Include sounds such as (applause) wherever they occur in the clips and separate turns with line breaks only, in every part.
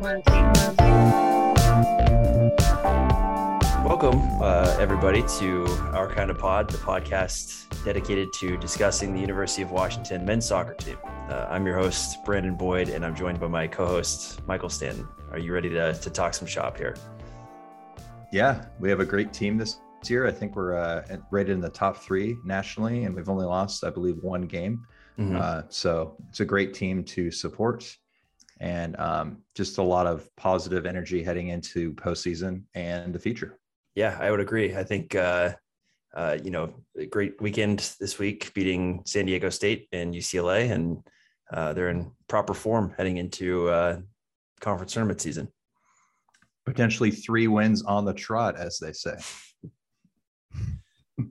Welcome, uh, everybody, to Our Kind of Pod, the podcast dedicated to discussing the University of Washington men's soccer team. Uh, I'm your host, Brandon Boyd, and I'm joined by my co host, Michael Stanton. Are you ready to, to talk some shop here?
Yeah, we have a great team this year. I think we're uh, rated in the top three nationally, and we've only lost, I believe, one game. Mm-hmm. Uh, so it's a great team to support, and um, just a lot of positive energy heading into postseason and the future.
Yeah, I would agree. I think uh, uh, you know, great weekend this week, beating San Diego State and UCLA, and uh, they're in proper form heading into uh, conference tournament season.
Potentially three wins on the trot, as they say.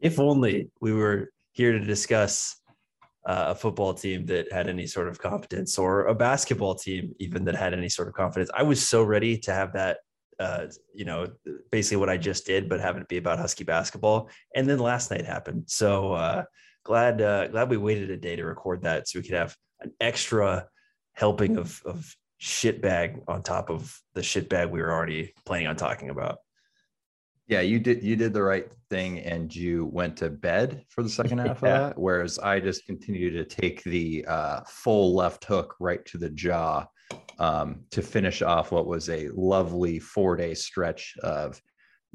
if only we were here to discuss a football team that had any sort of confidence or a basketball team even that had any sort of confidence. I was so ready to have that uh, you know, basically what I just did, but having it be about Husky basketball. And then last night happened. So uh, glad uh, glad we waited a day to record that so we could have an extra helping of of shit bag on top of the shit bag we were already planning on talking about.
Yeah, you did you did the right thing and you went to bed for the second half yeah. of that. Whereas I just continued to take the uh, full left hook right to the jaw um, to finish off what was a lovely four day stretch of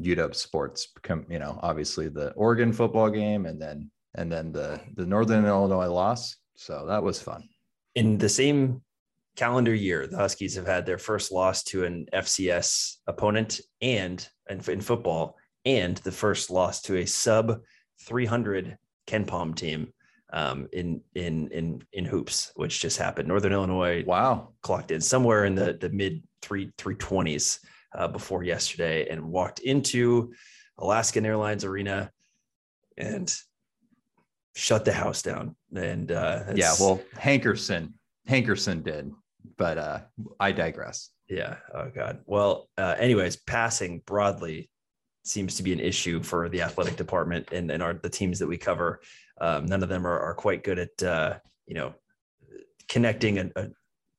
UW sports. You know, obviously the Oregon football game and then and then the the Northern Illinois loss. So that was fun.
In the same calendar year, the Huskies have had their first loss to an FCS opponent and, and in football, and the first loss to a sub 300 KenPom team um, in in in in hoops, which just happened. Northern Illinois,
wow,
clocked in somewhere in the the mid three three twenties uh, before yesterday, and walked into Alaskan Airlines Arena and shut the house down. And uh,
yeah, well, Hankerson Hankerson did, but uh, I digress.
Yeah. Oh God. Well, uh, anyways, passing broadly seems to be an issue for the athletic department and, and our the teams that we cover. Um, none of them are, are quite good at uh, you know connecting an, a,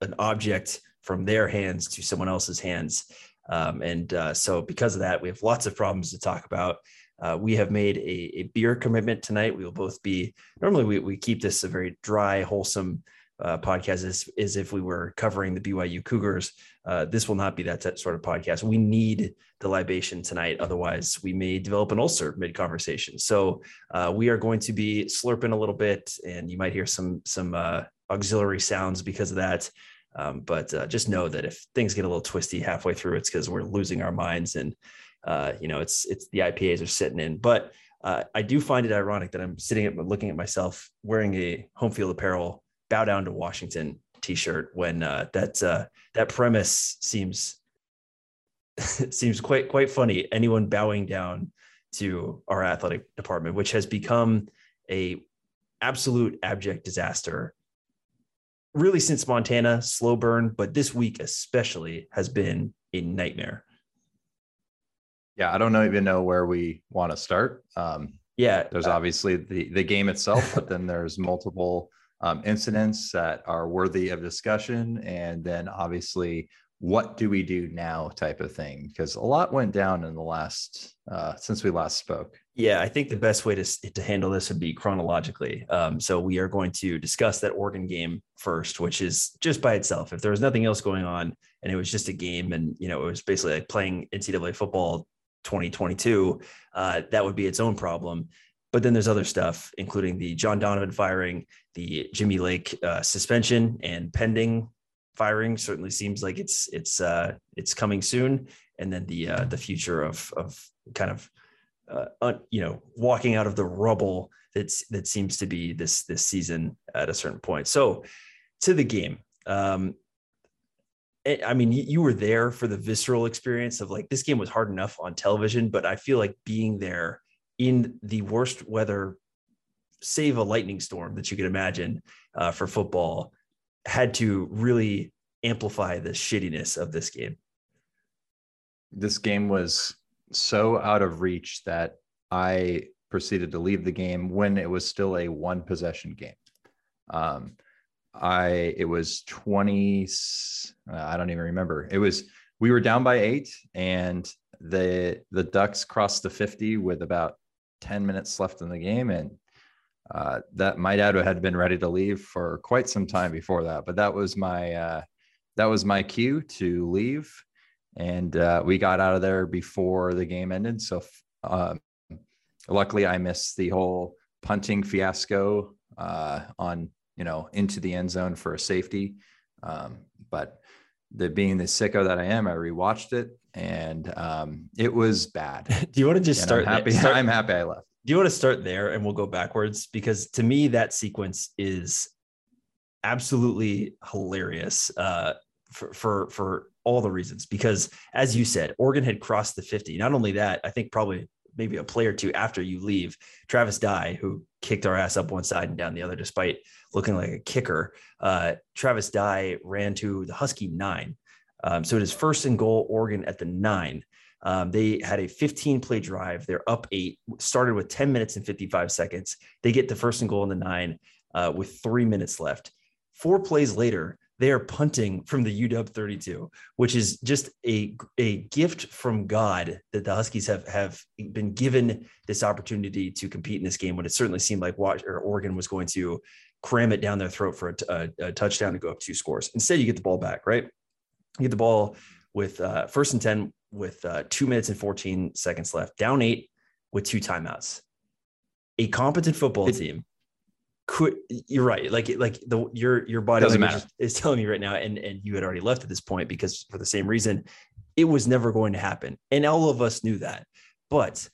an object from their hands to someone else's hands. Um, and uh, so because of that, we have lots of problems to talk about. Uh, we have made a, a, beer commitment tonight. We will both be normally we, we keep this a very dry, wholesome uh, podcast as, as if we were covering the BYU Cougars. Uh, this will not be that t- sort of podcast. We need the libation tonight. Otherwise, we may develop an ulcer mid conversation. So uh, we are going to be slurping a little bit, and you might hear some some uh, auxiliary sounds because of that. Um, but uh, just know that if things get a little twisty halfway through, it's because we're losing our minds, and uh, you know it's it's the IPAs are sitting in. But I do find it ironic that I'm sitting at looking at myself wearing a home field apparel bow down to Washington t-shirt when uh, that uh, that premise seems (laughs) seems quite quite funny. Anyone bowing down to our athletic department, which has become a absolute abject disaster really since Montana, slow burn, but this week especially has been a nightmare.
Yeah, I don't know, even know where we want to start. Um,
yeah,
there's uh, obviously the the game itself, but then there's multiple um, incidents that are worthy of discussion. And then obviously, what do we do now type of thing? Because a lot went down in the last, uh, since we last spoke.
Yeah, I think the best way to, to handle this would be chronologically. Um, so we are going to discuss that Oregon game first, which is just by itself. If there was nothing else going on and it was just a game and, you know, it was basically like playing NCAA football 2022, uh, that would be its own problem. But then there's other stuff, including the John Donovan firing, the Jimmy Lake uh, suspension, and pending firing. Certainly seems like it's it's uh, it's coming soon. And then the uh, the future of of kind of uh, un, you know walking out of the rubble that's that seems to be this this season at a certain point. So to the game. Um, I mean, you were there for the visceral experience of like this game was hard enough on television, but I feel like being there in the worst weather, save a lightning storm that you could imagine uh, for football, had to really amplify the shittiness of this game.
This game was so out of reach that I proceeded to leave the game when it was still a one possession game. Um, I it was 20 uh, I don't even remember. It was we were down by 8 and the the Ducks crossed the 50 with about 10 minutes left in the game and uh, that my dad had been ready to leave for quite some time before that, but that was my uh, that was my cue to leave, and uh, we got out of there before the game ended. So um, luckily, I missed the whole punting fiasco uh, on you know into the end zone for a safety. Um, but the being the sicko that I am, I rewatched it and um, it was bad. (laughs)
Do you want to just
and
start?
I'm happy.
Start,
I'm happy I left.
Do you want to start there and we'll go backwards? Because to me, that sequence is absolutely hilarious uh, for for for all the reasons. Because as you said, Oregon had crossed the 50. Not only that, I think probably maybe a play or two after you leave, Travis Dye, who kicked our ass up one side and down the other, despite looking like a kicker. Uh, Travis Dye ran to the Husky nine. Um, so it is first and goal, Oregon at the nine. Um, they had a 15 play drive. They're up eight, started with 10 minutes and 55 seconds. They get the first and goal in the nine uh, with three minutes left. Four plays later, they are punting from the UW 32, which is just a, a gift from God that the Huskies have, have been given this opportunity to compete in this game when it certainly seemed like or Oregon was going to cram it down their throat for a, touchdown to go up two scores. Instead, you get the ball back, right? You get the ball with uh, first and 10 with uh, two minutes and 14 seconds left, down eight with two timeouts. A competent football team could you're right like like the your your body
doesn't matter.
is telling me right now and and you had already left at this point because for the same reason it was never going to happen and all of us knew that. But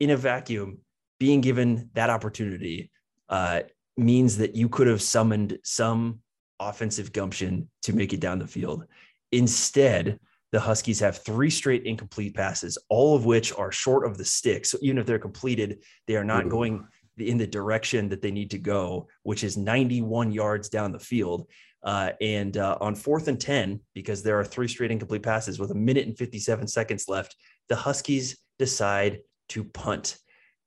in a vacuum being given that opportunity uh, means that you could have summoned some offensive gumption to make it down the field. Instead the Huskies have three straight incomplete passes, all of which are short of the stick. So even if they're completed, they are not going in the direction that they need to go, which is 91 yards down the field. Uh, and uh, on fourth and 10, because there are three straight incomplete passes with a minute and 57 seconds left, the Huskies decide to punt.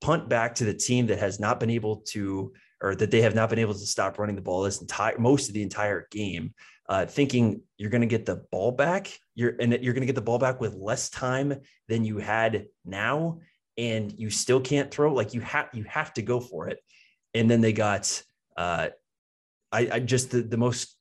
Punt back to the team that has not been able to, or that they have not been able to stop running the ball this entire most of the entire game uh, thinking you're going to get the ball back. You're and you're going to get the ball back with less time than you had now, and you still can't throw. Like you have you have to go for it. And then they got, uh, I, I just the, the most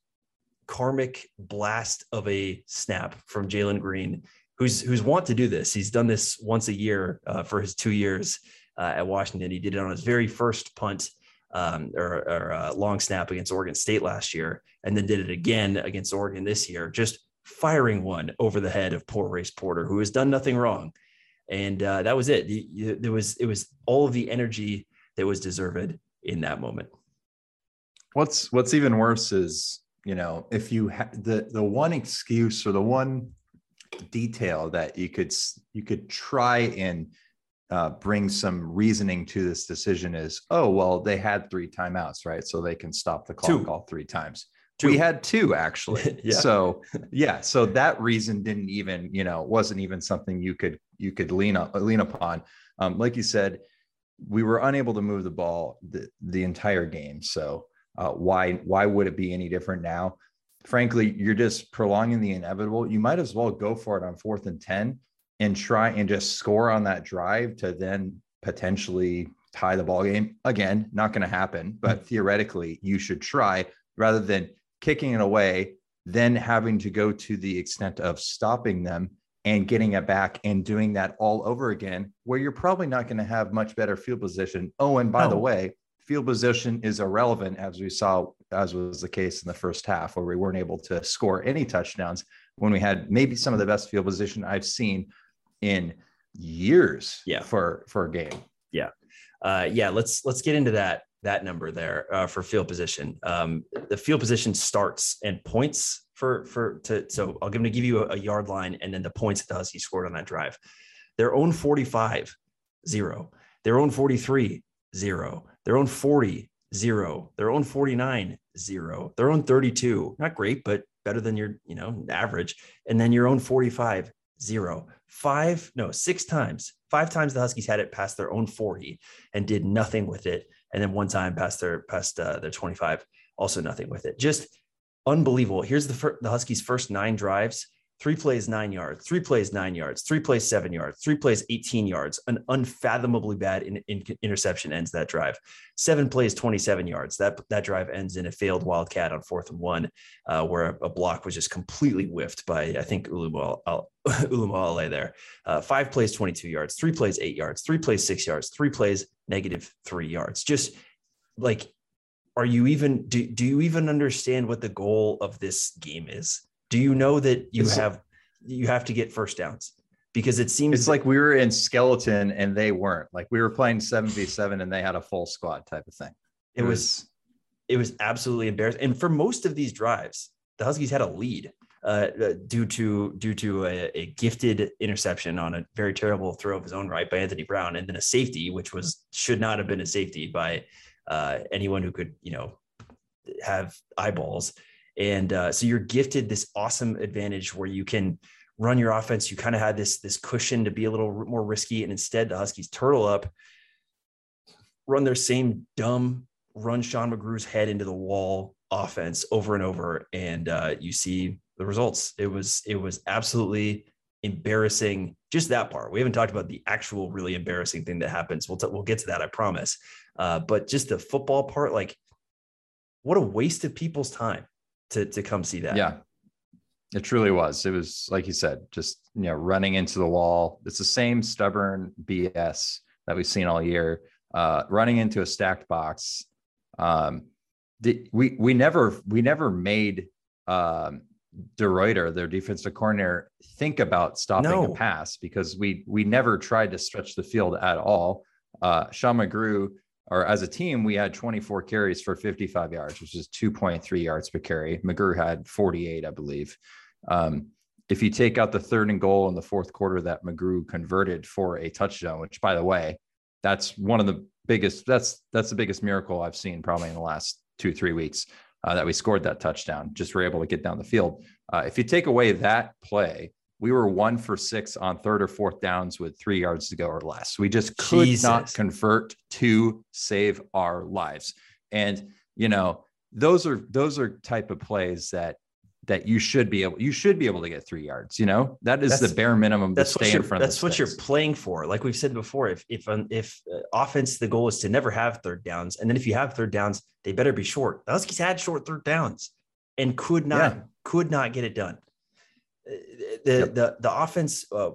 karmic blast of a snap from Jalen Green, who's who's want to do this. He's done this once a year uh, for his two years uh, at Washington. He did it on his very first punt um, or, or uh, long snap against Oregon State last year, and then did it again against Oregon this year, just firing one over the head of poor Race Porter, who has done nothing wrong. And uh, that was it. There was it was all of the energy that was deserved in that moment.
What's what's even worse is you know if you had the the one excuse or the one detail that you could you could try and uh, bring some reasoning to this decision is, oh, well, they had three timeouts, right? So they can stop the clock two. all three times. Two. We had two actually. (laughs) yeah. So yeah, so that reason didn't even, you know, wasn't even something you could you could lean up lean upon. Um, like you said, we were unable to move the ball the, the entire game. So uh, why why would it be any different now? Frankly, you're just prolonging the inevitable. You might as well go for it on fourth and ten and try and just score on that drive to then potentially tie the ball game. Again, not going to happen, but theoretically, you should try rather than kicking it away, then having to go to the extent of stopping them and getting it back and doing that all over again, where you're probably not going to have much better field position. Oh, and by the way, field position is irrelevant, as we saw, as was the case in the first half, where we weren't able to score any touchdowns when we had maybe some of the best field position I've seen in years
yeah.
for for a game.
Yeah. Uh, yeah, let's let's get into that that number there uh, for field position. Um, the field position starts and points for for to so I'll give to give you a, a, yard line and then the points the Huskies scored on that drive. Their own 45, zero. Their own 43, zero. Their own 40, zero. Their own 49, zero. Their own 32, not great, but better than your, you know, average. And then your own 45, zero. Five, no, six times. Five times the Huskies had it past their own 40 and did nothing with it. And then one time past their past uh, their 25. also nothing with it. Just unbelievable. Here's the fir- the Huskies' first nine drives three plays nine yards, three plays nine yards, three plays seven yards, three plays 18 yards. An unfathomably bad in, in, interception ends that drive. Seven plays 27 yards. That that drive ends in a failed wildcat on fourth and one, uh, where a, a, block was just completely whiffed by I think Ulumo (laughs) there. Uh, five plays 22 yards, three plays eight yards, three plays six yards, three plays negative three yards. Just like are you even do, do you even understand what the goal of this game is do you know that you it's, have you have to get first downs? Because it seems
it's like we were in skeleton and they weren't. Like we were playing 7v7 and they had a full squad type of thing.
It, it was, was it was absolutely embarrassing. And for most of these drives, the Huskies had a lead uh, uh, due to due to a, a, gifted interception on a very terrible throw of his own right by Anthony Brown, and then a safety, which was should not have been a safety by uh, anyone who could you know have eyeballs. And uh, so you're gifted this awesome advantage where you can run your offense. You kind of had this this cushion to be a little more risky, and instead the Huskies turtle up, run their same dumb run Sean McGrew's head into the wall offense over and over, and uh, you see the results. It was it was absolutely embarrassing. Just that part. We haven't talked about the actual really embarrassing thing that happens. We'll t- we'll get to that, I promise. Uh, but just the football part, like, what a waste of people's time to to come see that.
Yeah. It truly was. It was like you said, just you know, running into the wall. It's the same stubborn BS that we've seen all year. Uh, running into a stacked box. Um, the, we we never we never made um, DeRuyter, their defensive coordinator, think about stopping no. a pass because we we never tried to stretch the field at all. Uh, Sean McGrew or as a team, we had 24 carries for 55 yards, which is 2.3 yards per carry. McGrew had 48, I believe. Um, if you take out the third and goal in the fourth quarter that McGrew converted for a touchdown, which by the way, that's one of the biggest, that's, that's the biggest miracle I've seen probably in the last two, three weeks uh, that we scored that touchdown, just were able to get down the field. Uh, if you take away that play, we were one for six on third or fourth downs with three yards to go or less. We just could Jesus. not convert to save our lives. And you know, those are those are type of plays that that you should be able you should be able to get three yards. You know, that is that's, the bare minimum
that's
to stay in front.
That's what you're playing for. Like we've said before, if if um, if uh, offense the goal is to never have third downs, and then if you have third downs, they better be short. The Huskies had short third downs and could not yeah. could not get it done the yep. the the offense uh,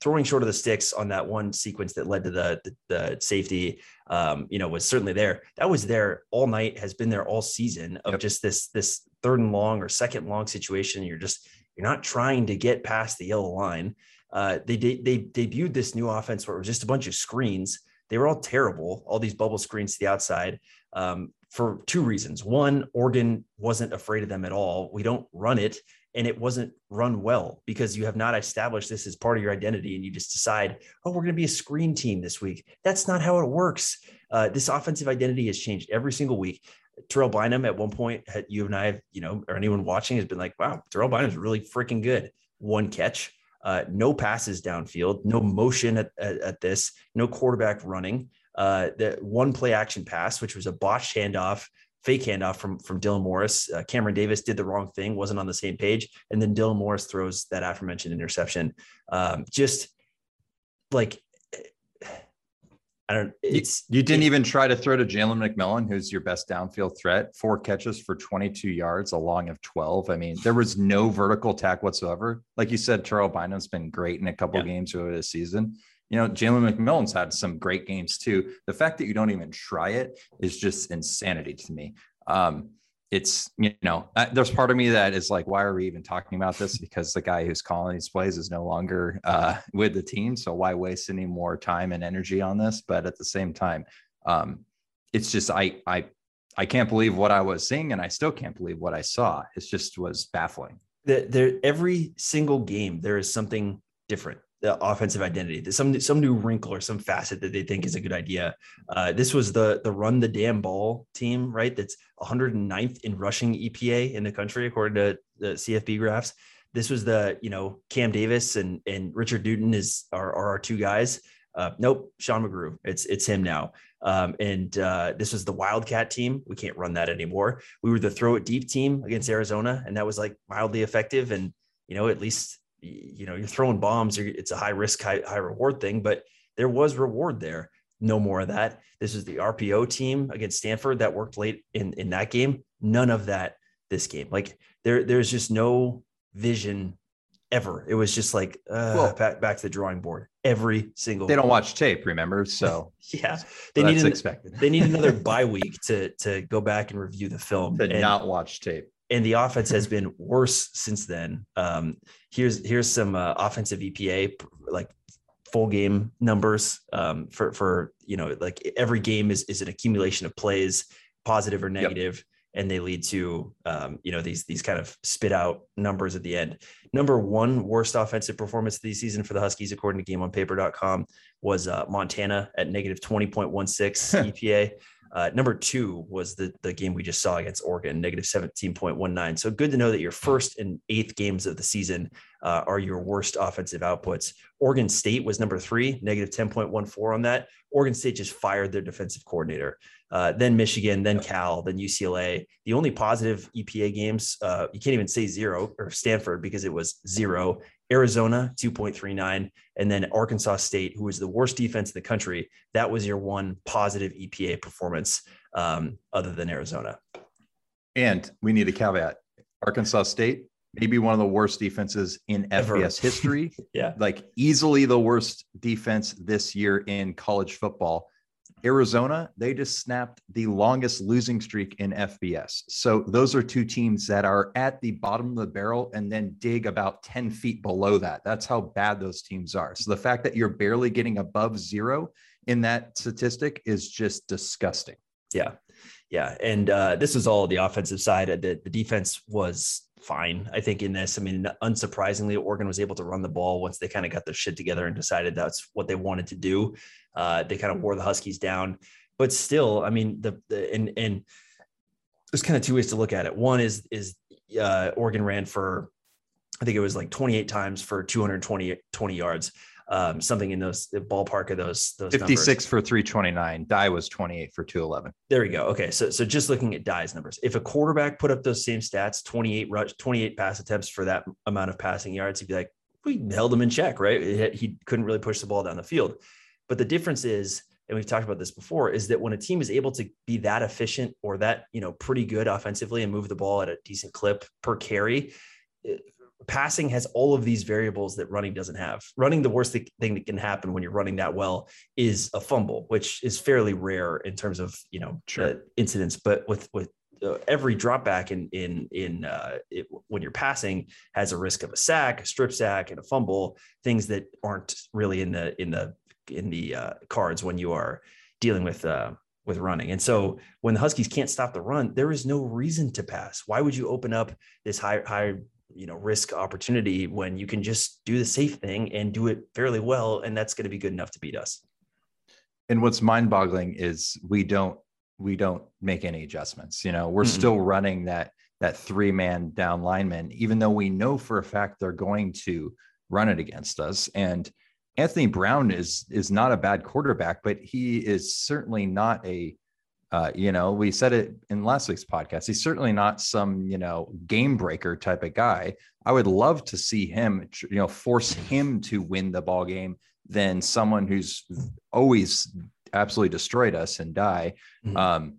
throwing short of the sticks on that one sequence that led to the the, the safety um, you know was certainly there. That was there all night has been there all season of yep. just this this third and long or second long situation. You're just you're not trying to get past the yellow line. Uh, they they they debuted this new offense where it was just a bunch of screens. They were all terrible all these bubble screens to the outside um, for two reasons. One Oregon wasn't afraid of them at all. We don't run it and it wasn't run well because you have not established this as part of your identity and you just decide oh we're going to be a screen team this week. That's not how it works. Uh, this offensive identity has changed every single week. Terrell Bynum at one point you and I have you know or anyone watching has been like wow Terrell Bynum's really freaking good. One catch uh, no passes downfield no motion at, at, at this no quarterback running. Uh, the one play action pass which was a botched handoff fake handoff from from Dylan Morris. Uh, Cameron Davis did the wrong thing, wasn't on the same page, and then Dylan Morris throws that aforementioned interception. Um, just like I don't. It's
you, you didn't it, even try to throw to Jalen McMillan, who's your best downfield threat. Four catches for 22 yards, a long of 12. I mean, there was no vertical attack whatsoever. Like you said, Terrell Bynum's been great in a couple yeah. games over the season you know, Jalen McMillan's had some great games too. The fact that you don't even try it is just insanity to me. Um, it's you know uh, there's part of me that is like why are we even talking about this? Because the guy who's calling these plays is no longer uh, with the team. So why waste any more time and energy on this? But at the same time um, it's just i i i can't believe what i was seeing and i still can't believe what i saw. It just was baffling.
The, there every single game there is something different the offensive identity, some some new wrinkle or some facet that they think is a good idea. Uh, this was the the run the damn ball team, right? That's 109th in rushing EPA in the country according to the CFB graphs. This was the you know Cam Davis and and Richard Newton is are, are our two guys. Uh, nope, Sean McGrew. It's it's him now. Um, and uh, this was the Wildcat team. We can't run that anymore. We were the throw it deep team against Arizona, and that was like mildly effective. And you know, at least you know you're throwing bombs. It's a high risk, high, high reward thing, but there was reward there. No more of that. This is the RPO team against Stanford that worked late in in that game. None of that this game. Like there, there's just no vision ever. It was just like uh, well, back, back to the drawing board every single.
They don't watch tape, remember? So (laughs)
yeah, they so need an, expected. they need another bye (laughs) week to to go back and review the film
to and, not watch tape.
And the offense has been worse since then. Um, here's here's some uh, offensive EPA like full game numbers um, for for you know like every game is is an accumulation of plays, positive or negative. Yep and they lead to um, you know these these kind of spit out numbers at the end. Number one worst offensive performance of the season for the Huskies, according to GameOnPaper.com, was uh, Montana at negative twenty point one six (laughs) EPA. Uh, number two was the, the game we just saw against Oregon, negative 17.19. So good to know that your first and eighth games of the season uh, are your worst offensive outputs. Oregon State was number three, negative 10.14 on that. Oregon State just fired their defensive coordinator. Uh, then Michigan, then Cal, then UCLA. The only positive EPA games, uh, you can't even say zero or Stanford because it was zero. Arizona 2.39, and then Arkansas State, who was the worst defense in the country. That was your one positive EPA performance, um, other than Arizona.
And we need a caveat: Arkansas State, maybe one of the worst defenses in Ever. FBS history. (laughs)
yeah,
like easily the worst defense this year in college football. Arizona, they just snapped the longest losing streak in FBS. So those are two teams that are at the bottom of the barrel and then dig about 10 feet below that. That's how bad those teams are. So the fact that you're barely getting above zero in that statistic is just disgusting.
Yeah. Yeah. And uh, this was all the offensive side. The, the defense was fine, I think, in this. I mean, unsurprisingly, Oregon was able to run the ball once they kind of got their shit together and decided that's what they wanted to do. Uh, they kind of wore the Huskies down, but still, I mean, the, the and and there's kind of two ways to look at it. One is is uh, Oregon ran for, I think it was like 28 times for 220 20 yards. Um, something in those the ballpark of those those
56
numbers.
for 329 Dye was 28 for 211
there we go. Okay so so just looking at Dye's numbers if a quarterback put up those same stats 28 rush 28 pass attempts for that amount of passing yards he'd be like we held him in check right? He couldn't really push the ball down the field. But the difference is, and we've talked about this before, is that when a team is able to be that efficient or that, you know, pretty good offensively and move the ball at a decent clip per carry, passing has all of these variables that running doesn't have. Running, the worst thing that can happen when you're running that well is a fumble, which is fairly rare in terms of you know sure. incidents. But with with uh, every drop back in in in uh, it, when you're passing has a risk of a sack, a strip sack, and a fumble. Things that aren't really in the in the in the uh, cards when you are dealing with uh, with running. And so when the Huskies can't stop the run, there is no reason to pass. Why would you open up this high high you know risk opportunity when you can just do the safe thing and do it fairly well, and that's going to be good enough to beat us.
And what's mind-boggling is we don't we don't make any adjustments. You know, we're mm-hmm. still running that that three-man down lineman, even though we know for a fact they're going to run it against us. And Anthony Brown is is not a bad quarterback, but he is certainly not a uh, you know, we said it in last week's podcast. He's certainly not some, you know, game breaker type of guy. I would love to see him, you know, force him to win the ball game than someone who's always absolutely destroyed us and Dye. Mm-hmm. Um,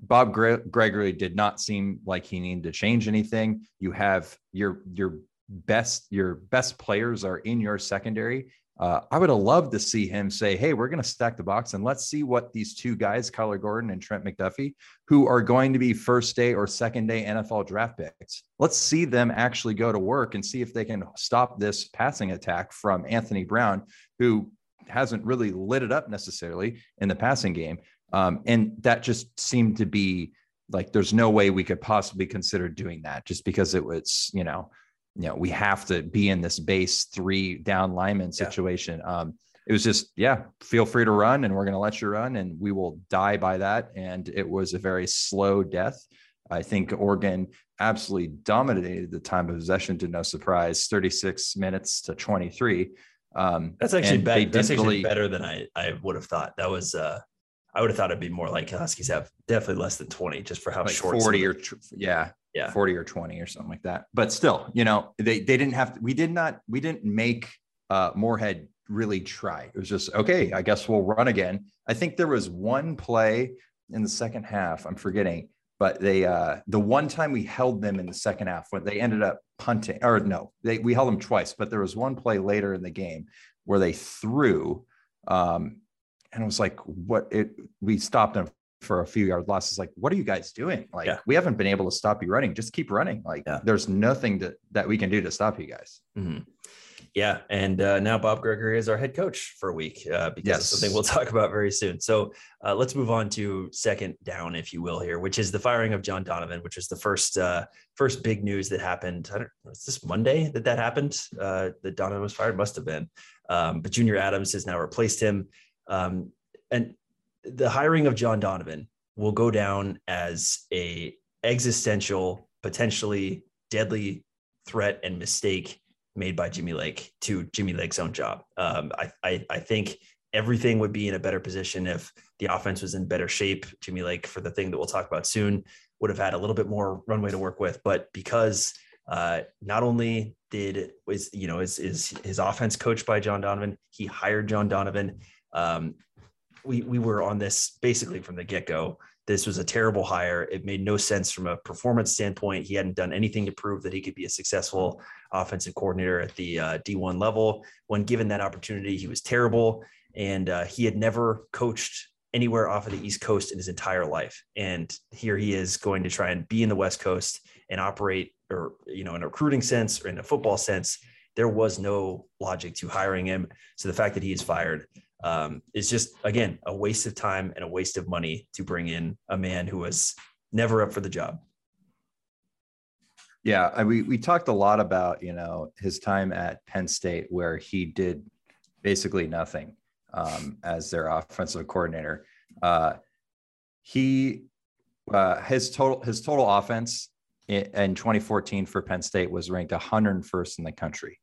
Bob Gre- Gregory did not seem like he needed to change anything. You have your your best your best players are in your secondary uh, I would have loved to see him say, Hey, we're going to stack the box and let's see what these two guys, Kyler Gordon and Trent McDuffie, who are going to be first day or second day NFL draft picks, let's see them actually go to work and see if they can stop this passing attack from Anthony Brown, who hasn't really lit it up necessarily in the passing game. Um, and that just seemed to be like there's no way we could possibly consider doing that just because it was, you know, you know, we have to be in this base three down lineman situation. Yeah. Um, it was just, yeah, feel free to run and we're going to let you run and we will die by that. And it was a very slow death. I think Oregon absolutely dominated the time of possession to no surprise, 36 minutes to 23. Um,
that's actually better. That's actually
really,
better than I I would have thought. That was uh, I would have thought it'd be more like Huskies have definitely less than twenty, just for how
like
short.
forty or yeah,
yeah,
forty or twenty or something like that. But still, you know, they they didn't have. To, we did not. We didn't make uh, Moorhead really try. It was just okay. I guess we'll run again. I think there was one play in the second half. I'm forgetting, but they uh, the one time we held them in the second half when they ended up punting, or no, they we held them twice. But there was one play later in the game where they threw, um, and it was like, what? It we stopped them for a few yard losses. Like, what are you guys doing? Like,
Yeah.
we haven't been able to stop you running. Just keep running. Like,
Yeah.
there's nothing that that we can do to stop you guys.
Mhm. Yeah, and uh, now Bob Gregory is our head coach for a week uh, because
Yes.
something we'll (laughs) talk about very soon. So uh, let's move on to second down, if you will, here, which is the firing of John Donovan, which was the first uh, first big news that happened. I don't was this Monday that that happened? Uh, that Donovan was fired, must have been. Um, but Junior Adams has now replaced him, um, and the hiring of John Donovan will go down as a existential, potentially deadly threat and mistake made by Jimmy Lake to Jimmy Lake's own job. Um, I, I, I think everything would be in a better position if the offense was in better shape. Jimmy Lake, for the thing that we'll talk about soon, would have had a little bit more runway to work with. But because uh, not only did was you know is is his offense coached by John Donovan, he hired John Donovan. Um, we we were on this basically from the get go. This was a terrible hire. It made no sense from a performance standpoint. He hadn't done anything to prove that he could be a successful offensive coordinator at the uh, D1 level. When given that opportunity, he was terrible. And uh, he had never coached anywhere off of the East Coast in his entire life. And here he is going to try and be in the West Coast and operate, or, you know, in a recruiting sense or in a football sense. There was no logic to hiring him. So the fact that he is fired um, is just, again, a waste of time and a waste of money to bring in a man who was never up for the job.
Yeah, I, we we talked a lot about you know his time at Penn State where he did basically nothing um, as their offensive coordinator. Uh, he uh, his total his total offense in, in 2014 for Penn State was ranked 101st in the country.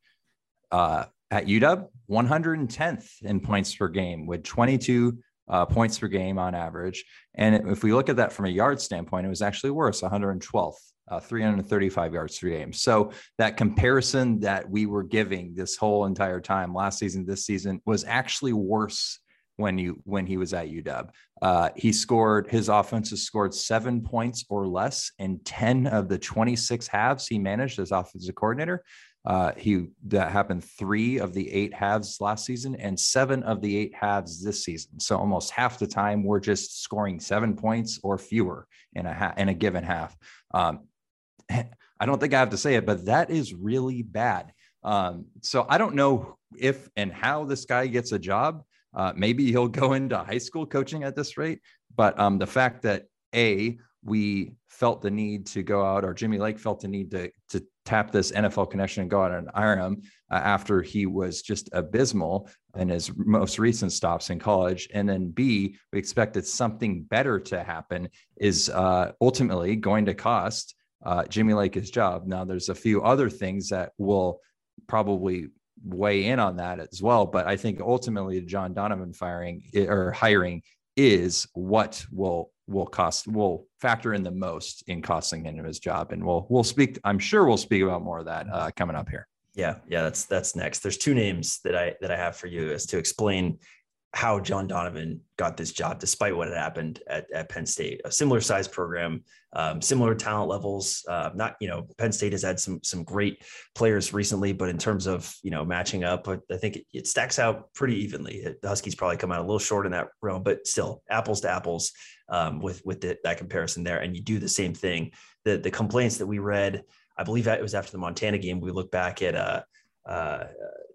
Uh, at UW, 110th in points per game with 22 uh, points per game on average. And if we look at that from a yard standpoint, it was actually worse, 112th uh, 335 yards per game. So that comparison that we were giving this whole entire time last season, this season was actually worse when you when he was at UW. Uh, he scored his offense has scored seven points or less in 10 of the 26 halves he managed as offensive coordinator. Uh, he that happened three of the eight halves last season and seven of the eight halves this season. So almost half the time we're just scoring seven points or fewer in a ha- in a given half. Um, (laughs) I don't think I have to say it, but that is really bad. Um, so I don't know if and how this guy gets a job. Uh, maybe he'll go into high school coaching at this rate. But um, the fact that a we felt the need to go out, or Jimmy Lake felt the need to to tap this NFL connection and go out and hire him uh, after he was just abysmal in his most recent stops in college. And then B, we expected something better to happen is uh, ultimately going to cost uh, Jimmy Lake his job. Now, there's a few other things that will probably weigh in on that as well, but I think ultimately John Donovan firing or hiring is what will will cost will factor in the most in costing him his job, and we'll we'll speak. I'm sure we'll speak about more of that uh, coming up here.
Yeah, yeah, that's that's next. There's two names that I that I have for you as to explain how John Donovan got this job, despite what had happened at, at Penn State. A similar size program, um, similar talent levels. Uh, not, you know, Penn State has had some some great players recently, but in terms of you know matching up, I think it, it stacks out pretty evenly. The Huskies probably come out a little short in that realm, but still apples to apples um, with with the, that comparison there. And you do the same thing. The the complaints that we read, I believe that it was after the Montana game. We look back at uh, uh,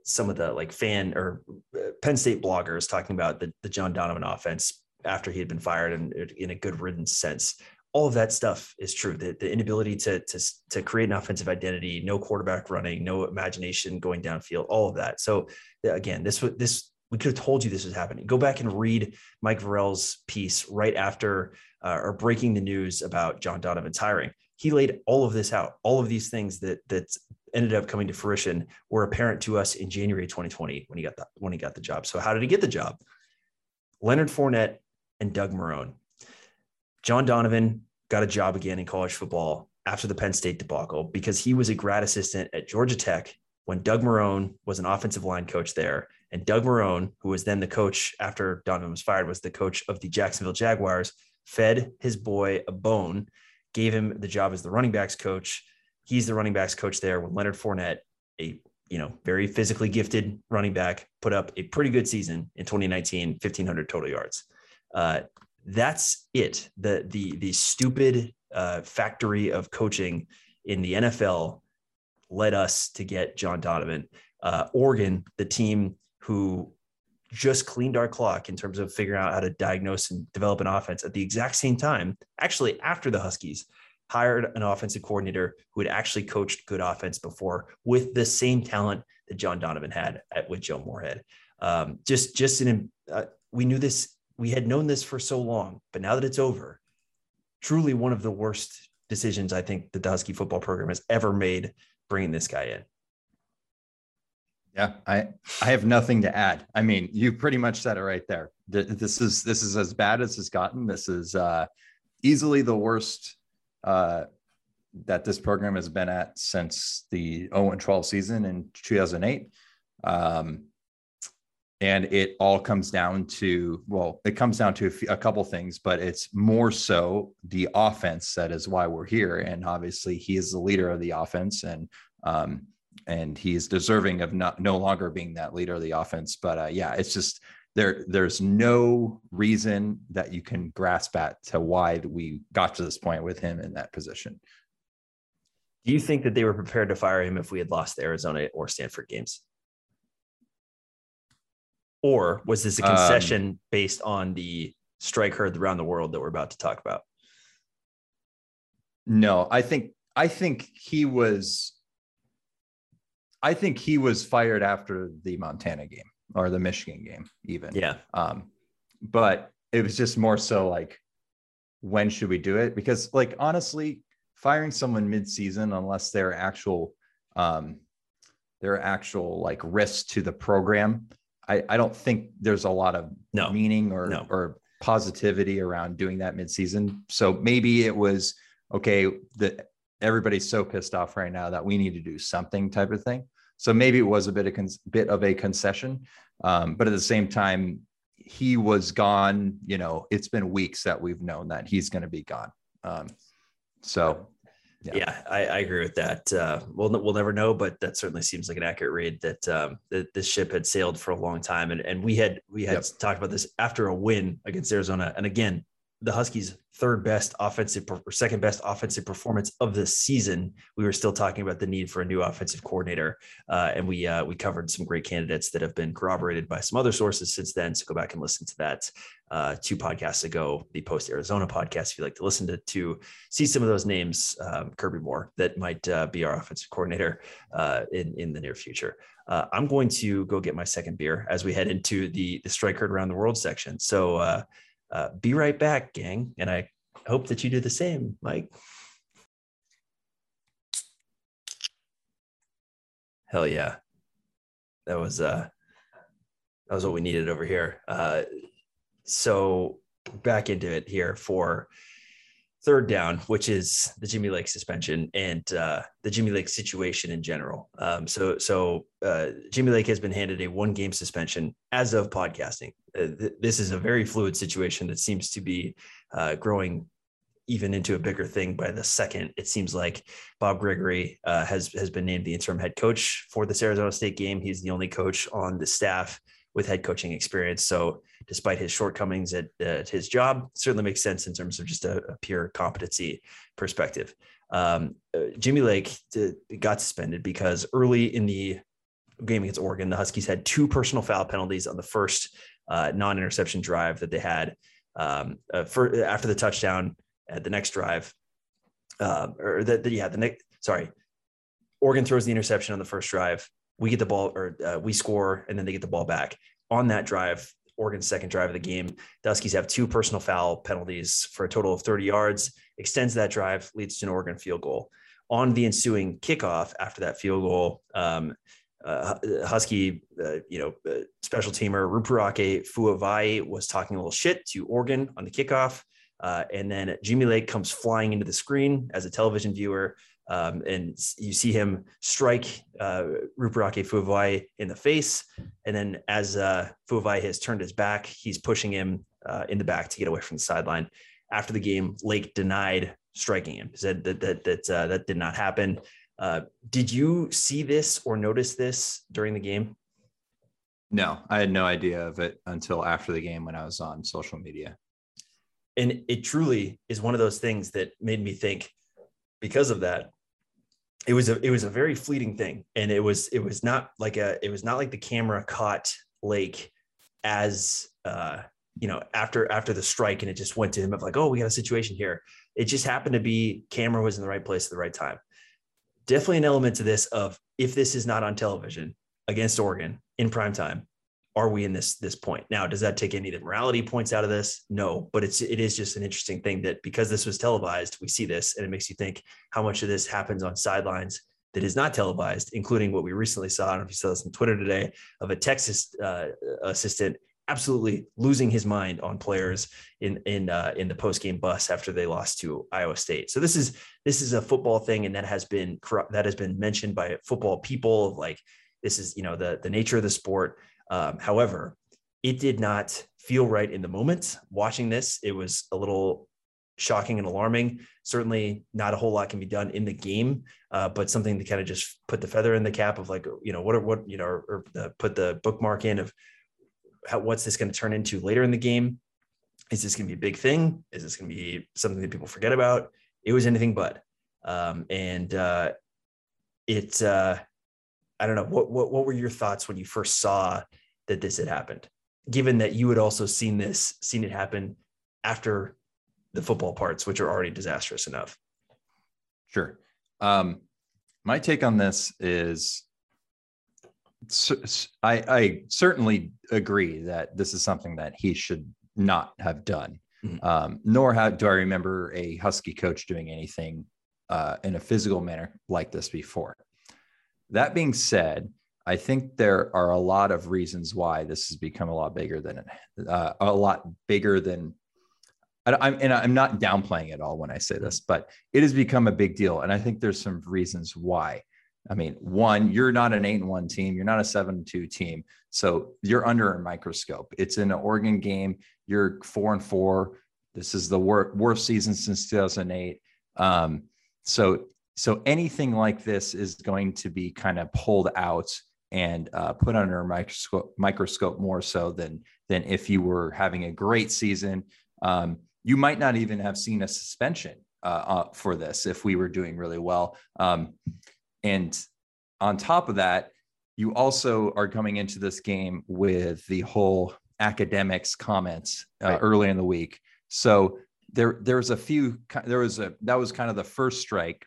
some of the like fan or uh, Penn State bloggers talking about the, the John Donovan offense after he had been fired and in a good riddance sense. All of that stuff is true. The, the inability to, to, to create an offensive identity, no quarterback running, no imagination going downfield, all of that. So again, this this we could have told you this was happening. Go back and read Mike Vorel's piece right after uh, or breaking the news about John Donovan's hiring. He laid all of this out, all of these things that that ended up coming to fruition were apparent to us in January 2020 when he got the when he got the job. So how did he get the job? Leonard Fournette and Doug Marrone. John Donovan got a job again in college football after the Penn State debacle because he was a grad assistant at Georgia Tech when Doug Marrone was an offensive line coach there. And Doug Marrone, who was then the coach after Donovan was fired, was the coach of the Jacksonville Jaguars, fed his boy a bone, gave him the job as the running backs coach. He's the running backs coach there with Leonard Fournette, a you know very physically gifted running back, put up a pretty good season in 2019, 1500 total yards. Uh, that's it. The the the stupid uh, factory of coaching in the NFL led us to get John Donovan. Uh, Oregon, the team who just cleaned our clock in terms of figuring out how to diagnose and develop an offense at the exact same time, actually after the Huskies hired an offensive coordinator who had actually coached good offense before with the same talent that John Donovan had at, with Joe Moorhead. Um, just, just in, uh, we knew this, we had known this for so long, but now that it's over, truly one of the worst decisions I think the Husky football program has ever made bringing this guy in.
Yeah, I I have nothing to add. I mean, you pretty much said it right there. This is this is as bad as it's gotten. This is uh, easily the worst uh, that this program has been at since the 0 and 12 season in 2008. Um, and it all comes down to well it comes down to a, couple things but it's more so the offense that is why we're here and obviously he is the leader of the offense and um, and he's deserving of not no longer being that leader of the offense. But uh, yeah it's just there there's no reason that you can grasp at to why we got to this point with him in that position.
Do you think that they were prepared to fire him if we had lost the arizona or stanford games? Or was this a um, concession um, based on the strike heard around the world that we're about to talk about?
No, I think I think he was I think he was fired after the Montana game or the Michigan game, even.
Yeah.
Um, but it was just more so like, when should we do it? Because, like, honestly, firing someone mid-season, unless they're actual, um, they're actual like risks to the program, I, I don't think there's a lot of
no.
meaning or
no.
or positivity around doing that midseason. So maybe it was okay that everybody's so pissed off right now that we need to do something type of thing. So maybe it was a bit of con- bit of a concession, um, but at the same time, he was gone. You know, it's been weeks that we've known that he's going to be gone. Um, so
yeah, yeah I, I, agree with that. Uh, we'll we'll never know, but that certainly seems like an accurate read that um, that this ship had sailed for a long time, and and we had we had yep. talked about this after a win against Arizona, and again the Huskies' third best offensive or second best offensive performance of the season, we were still talking about the need for a new offensive coordinator, uh, and we uh, we covered some great candidates that have been corroborated by some other sources since then. So go back and listen to that uh, two podcasts ago, the post Arizona podcast, if you like to listen to to see some of those names, um, Kirby Moore, that might uh, be our offensive coordinator uh, in in the near future. Uh, I'm going to go get my second beer as we head into the the strike around the world section. So uh, be right back, gang. And I hope that you do the same, Mike. Hell yeah. That was uh that was what we needed over here. Uh so back into it here for third down, which is the Jimmy Lake suspension and uh, the Jimmy Lake situation in general. Um, so, so uh, Jimmy Lake has been handed a one game suspension as of podcasting. Uh, th- this is a very fluid situation that seems to be uh, growing even into a bigger thing by the second. It seems like Bob Gregory uh, has has been named the interim head coach for this Arizona State game. He's the only coach on the staff with head coaching experience. So, despite his shortcomings at, at his job, certainly makes sense in terms of just a, a pure competency perspective. Um, uh, Jimmy Lake uh, got suspended because early in the game against Oregon, the Huskies had two personal foul penalties on the first uh, non-interception drive that they had um, uh, for after the touchdown at the next drive, uh, or the, the, yeah the next sorry, Oregon throws the interception on the first drive. We get the ball or uh, we score, and then they get the ball back on that drive. Oregon's second drive of the game. The Huskies have two personal foul penalties for a total of 30 yards. Extends that drive, leads to an Oregon field goal. on the ensuing kickoff after that field goal, um, uh, Husky, uh, you know, uh, special teamer Rupurake Fuavai was talking a little shit to Oregon on the kickoff. Uh, and then Jimmy Lake comes flying into the screen as a television viewer. Um, and you see him strike uh, Ruperake Fuavai in the face. And then as uh, Fuavai has turned his back, he's pushing him uh, in the back to get away from the sideline. After the game, Lake denied striking him. Said that that that uh, that did not happen. Uh, did you see this or notice this during the game?
No, I had no idea of it until after the game when I was on social media.
And it truly is one of those things that made me think because of that it was a it was a very fleeting thing. And it was it was not like a it was not like the camera caught lake as uh you know after after the strike and it just went to him of like oh we got a situation here. It just happened to be camera was in the right place at the right time. Definitely an element to this of if this is not on television against Oregon in prime time, are we in this this point now? Does that take any of the morality points out of this? No, but it's it is just an interesting thing that because this was televised, we see this, and it makes you think how much of this happens on sidelines that is not televised, including what we recently saw. I don't know if you saw this on Twitter today of a Texas uh, assistant absolutely losing his mind on players in in uh, in the post game bus after they lost to Iowa State. So this is this is a football thing, and that has been that has been mentioned by football people. Like this is you know the the nature of the sport. Um, however, it did not feel right in the moment. Watching this, it was a little shocking and alarming. Certainly, not a whole lot can be done in the game, uh, but something to kind of just put the feather in the cap of like, you know, what are what you know, or, or the, put the bookmark in of how, what's this going to turn into later in the game? Is this going to be a big thing? Is this going to be something that people forget about? It was anything but. Um, and uh, it, uh, I don't know, what, what, what were your thoughts when you first saw that this had happened? Given that you had also seen this, seen it happen after the football parts, which are already disastrous enough.
Sure. Um, my take on this is I, I certainly agree that this is something that he should not have done. Mm-hmm. Um, nor have, do I remember a Husky coach doing anything uh, in a physical manner like this before. That being said, I think there are a lot of reasons why this has become a lot bigger than uh, a lot bigger than. I, am and I'm not downplaying it all when I say this, but it has become a big deal, and I think there's some reasons why. I mean, one, you're not an eight and one team. You're not a seven and two team. So you're under a microscope. It's an Oregon game. You're four and four. This is the wor- worst season since 2008. Um, so, so anything like this is going to be kind of pulled out and uh, put under a microscope, microscope more so than than if you were having a great season. Um, you might not even have seen a suspension uh, uh, for this if we were doing really well. Um, and on top of that, you also are coming into this game with the whole academics comments uh, right. early in the week. So there, there was a few. There was a that was kind of the first strike.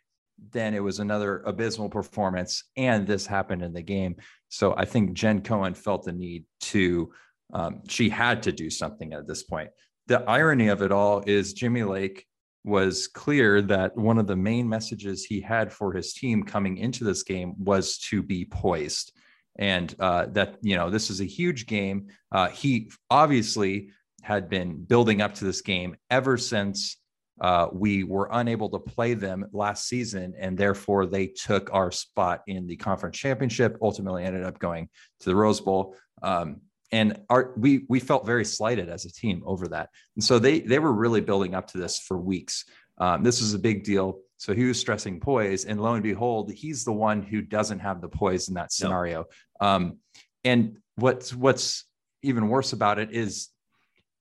Then it was another abysmal performance, and this happened in the game. So I think Jen Cohen felt the need to. Um, she had to do something at this point. The irony of it all is Jimmy Lake was clear that one of the main messages he had for his team coming into this game was to be poised and uh, that you know this is a huge game uh, he obviously had been building up to this game ever since uh, we were unable to play them last season and therefore they took our spot in the conference championship ultimately ended up going to the rose bowl um, and our we we felt very slighted as a team over that. And so they they were really building up to this for weeks. Um, this was a big deal. So he was stressing poise, and lo and behold, he's the one who doesn't have the poise in that scenario. No. Um, and what's what's even worse about it is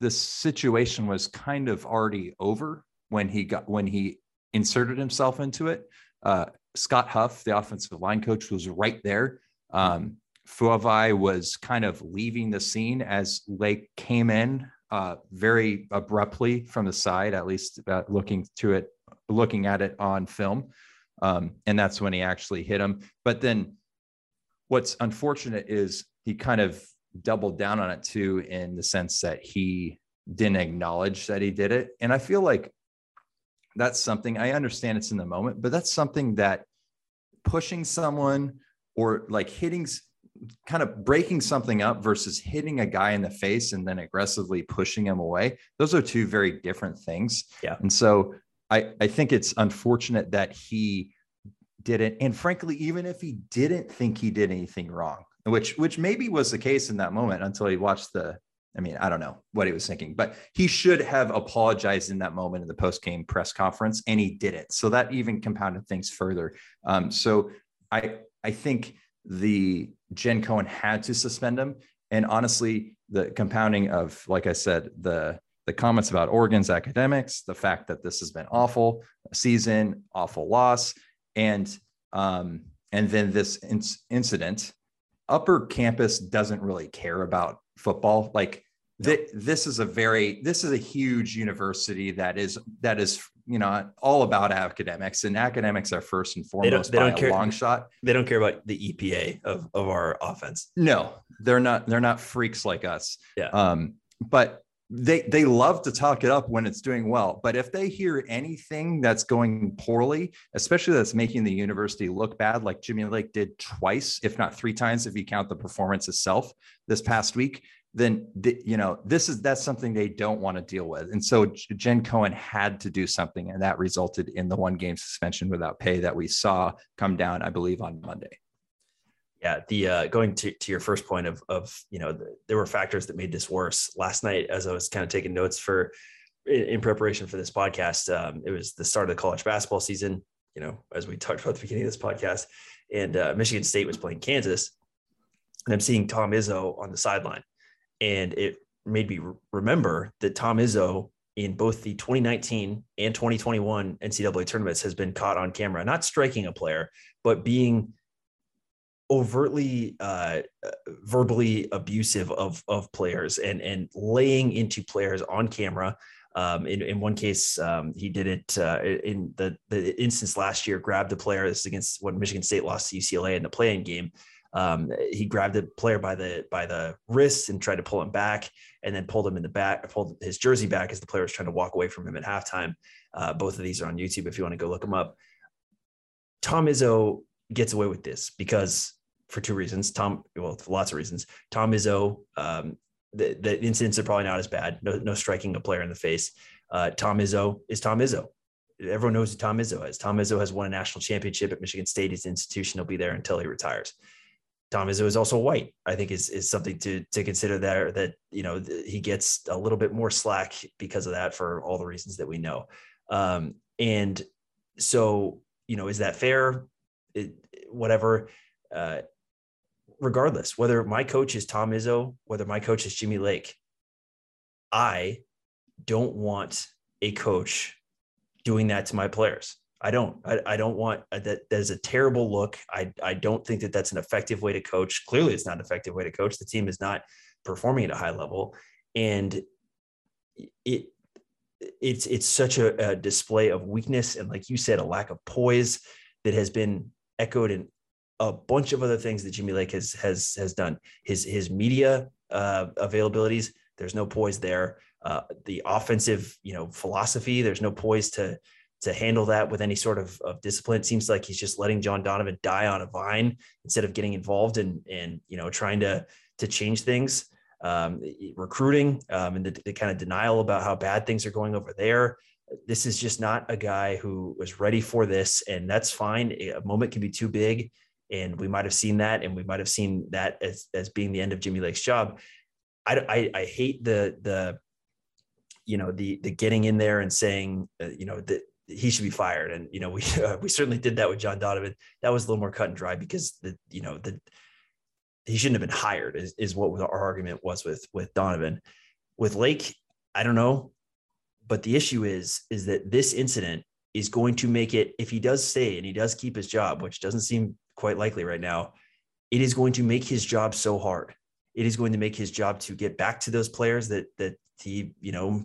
the situation was kind of already over when he got when he inserted himself into it. Uh, Scott Huff, the offensive line coach, was right there. Um, Fuavai was kind of leaving the scene as Lake came in uh, very abruptly from the side, at least uh, looking to it, looking at it on film. Um, and that's when he actually hit him. But then what's unfortunate is he kind of doubled down on it too, in the sense that he didn't acknowledge that he did it. And I feel like that's something I understand it's in the moment, but that's something that pushing someone or like hitting kind of breaking something up versus hitting a guy in the face and then aggressively pushing him away those are two very different things.
Yeah.
And so i i think it's unfortunate that he didn't and frankly even if he didn't think he did anything wrong which which maybe was the case in that moment until he watched the I mean, I don't know what he was thinking, but he should have apologized in that moment in the post game press conference, and he didn't. So that even compounded things further. Um, so I I think the Jen Cohen had to suspend him. And honestly, the compounding of, like I said, the the comments about Oregon's academics, the fact that this has been awful season, awful loss, and um, and then this in- incident. Upper campus doesn't really care about football. Like th- this is a very this is a huge university that is that is you know all about academics and academics are first and foremost
they don't,
they don't
care,
long shot.
they don't care about the epa of, of our offense.
No they're not they're not freaks like us.
Yeah.
Um but they they love to talk it up when it's doing well but if they hear anything that's going poorly especially that's making the university look bad like jimmy lake did twice if not three times if you count the performance itself this past week then you know this is that's something they don't want to deal with. And so jen cohen had to do something and that resulted in the one game suspension without pay that we saw come down i believe on monday
yeah the uh going to, to your first point of of you know the, there were factors that made this worse. Last night as i was kind of taking notes for in, in preparation for this podcast um, it was the start of the college basketball season you know as we talked about at the beginning of this podcast and uh, michigan state was playing kansas and i'm seeing tom izzo on the sideline. And it made me remember that Tom Izzo in both the 2019 and 2021 NCAA tournaments has been caught on camera, not striking a player, but being overtly uh, verbally abusive of of players and and laying into players on camera. Um, in, in one case, um, he did it uh, in the the instance last year. Grabbed a player. This is against when Michigan State lost to UCLA in the playing game um, he grabbed the player by the by the wrist and tried to pull him back, and then pulled him in the back, pulled his jersey back as the player was trying to walk away from him at halftime. Uh, both of these are on YouTube if you want to go look them up. Tom Izzo gets away with this because for two reasons. Tom, well, lots of reasons. Tom Izzo, um, the, the incidents are probably not as bad. No, no striking a player in the face. Uh, Tom Izzo is Tom Izzo. Everyone knows who Tom Izzo is. Tom Izzo has won a national championship at Michigan State. An institution. He'll be there until he retires. Tom Izzo is also white. I think is is something to to consider there. That you know he gets a little bit more slack because of that for all the reasons that we know. Um, and so you know, is that fair? It, whatever. Uh, regardless, whether my coach is Tom Izzo, whether my coach is Jimmy Lake, I don't want a coach doing that to my players. I don't. I, I don't want uh, that. That is a terrible look. I I don't think that that's an effective way to coach. Clearly, it's not an effective way to coach. The team is not performing at a high level, and it it's it's such a, a display of weakness and, like you said, a lack of poise that has been echoed in a bunch of other things that Jimmy Lake has has has done. His his media uh, availabilities, there's no poise there. Uh, the offensive, you know, philosophy, there's no poise to to handle that with any sort of, of discipline. It seems like he's just letting John Donovan die on a vine instead of getting involved and and you know trying to to change things. Um, recruiting um, and the, the kind of denial about how bad things are going over there. This is just not a guy who was ready for this, and that's fine. A moment can be too big, and we might have seen that, and we might have seen that as as being the end of Jimmy Lake's job. I, I, I hate the the you know the the getting in there and saying uh, you know that he should be fired. And you know, we (laughs) uh, we certainly did that with John Donovan. That was a little more cut and dry because the you know the he shouldn't have been hired is, is what our argument was with with Donovan. With Lake, I don't know, but the issue is is that this incident is going to make it if he does stay and he does keep his job, which doesn't seem quite likely right now. It is going to make his job so hard. It is going to make his job to get back to those players that that he you know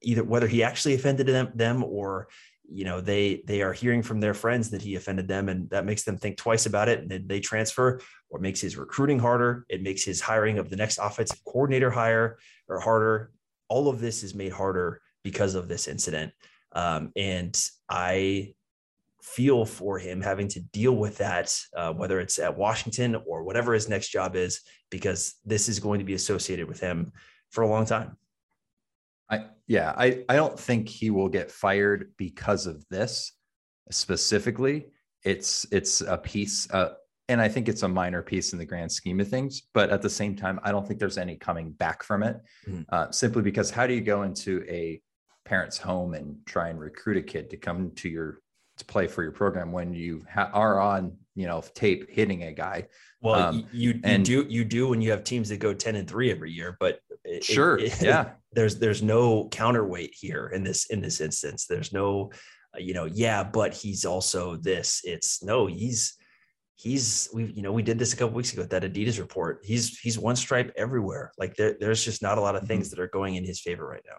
either whether he actually offended them, them or you know they they are hearing from their friends that he offended them and that makes them think twice about it and then they transfer or makes his recruiting harder it makes his hiring of the next offensive coordinator higher or harder all of this is made harder because of this incident Um, and I feel for him having to deal with that, uh, whether it's at Washington or whatever his next job is, because this is going to be associated with him for a long time.
I yeah, I I don't think he will get fired because of this specifically. It's it's a piece, uh, and I think it's a minor piece in the grand scheme of things. But at the same time, I don't think there's any coming back from it, mm-hmm. uh, simply because how do you go into a parent's home and try and recruit a kid to come to your to play for your program when you ha- are on you know tape hitting a guy.
Well um, you, you and, do you do when you have teams that go 10 and 3 every year but
it, sure it, yeah. (laughs)
there's there's no counterweight here in this in this instance. There's no uh, you know yeah but he's also this. It's no he's he's we you know we did this a couple weeks ago with that adidas report. He's he's one stripe everywhere. Like there, there's just not a lot of things mm-hmm. that are going in his favor right now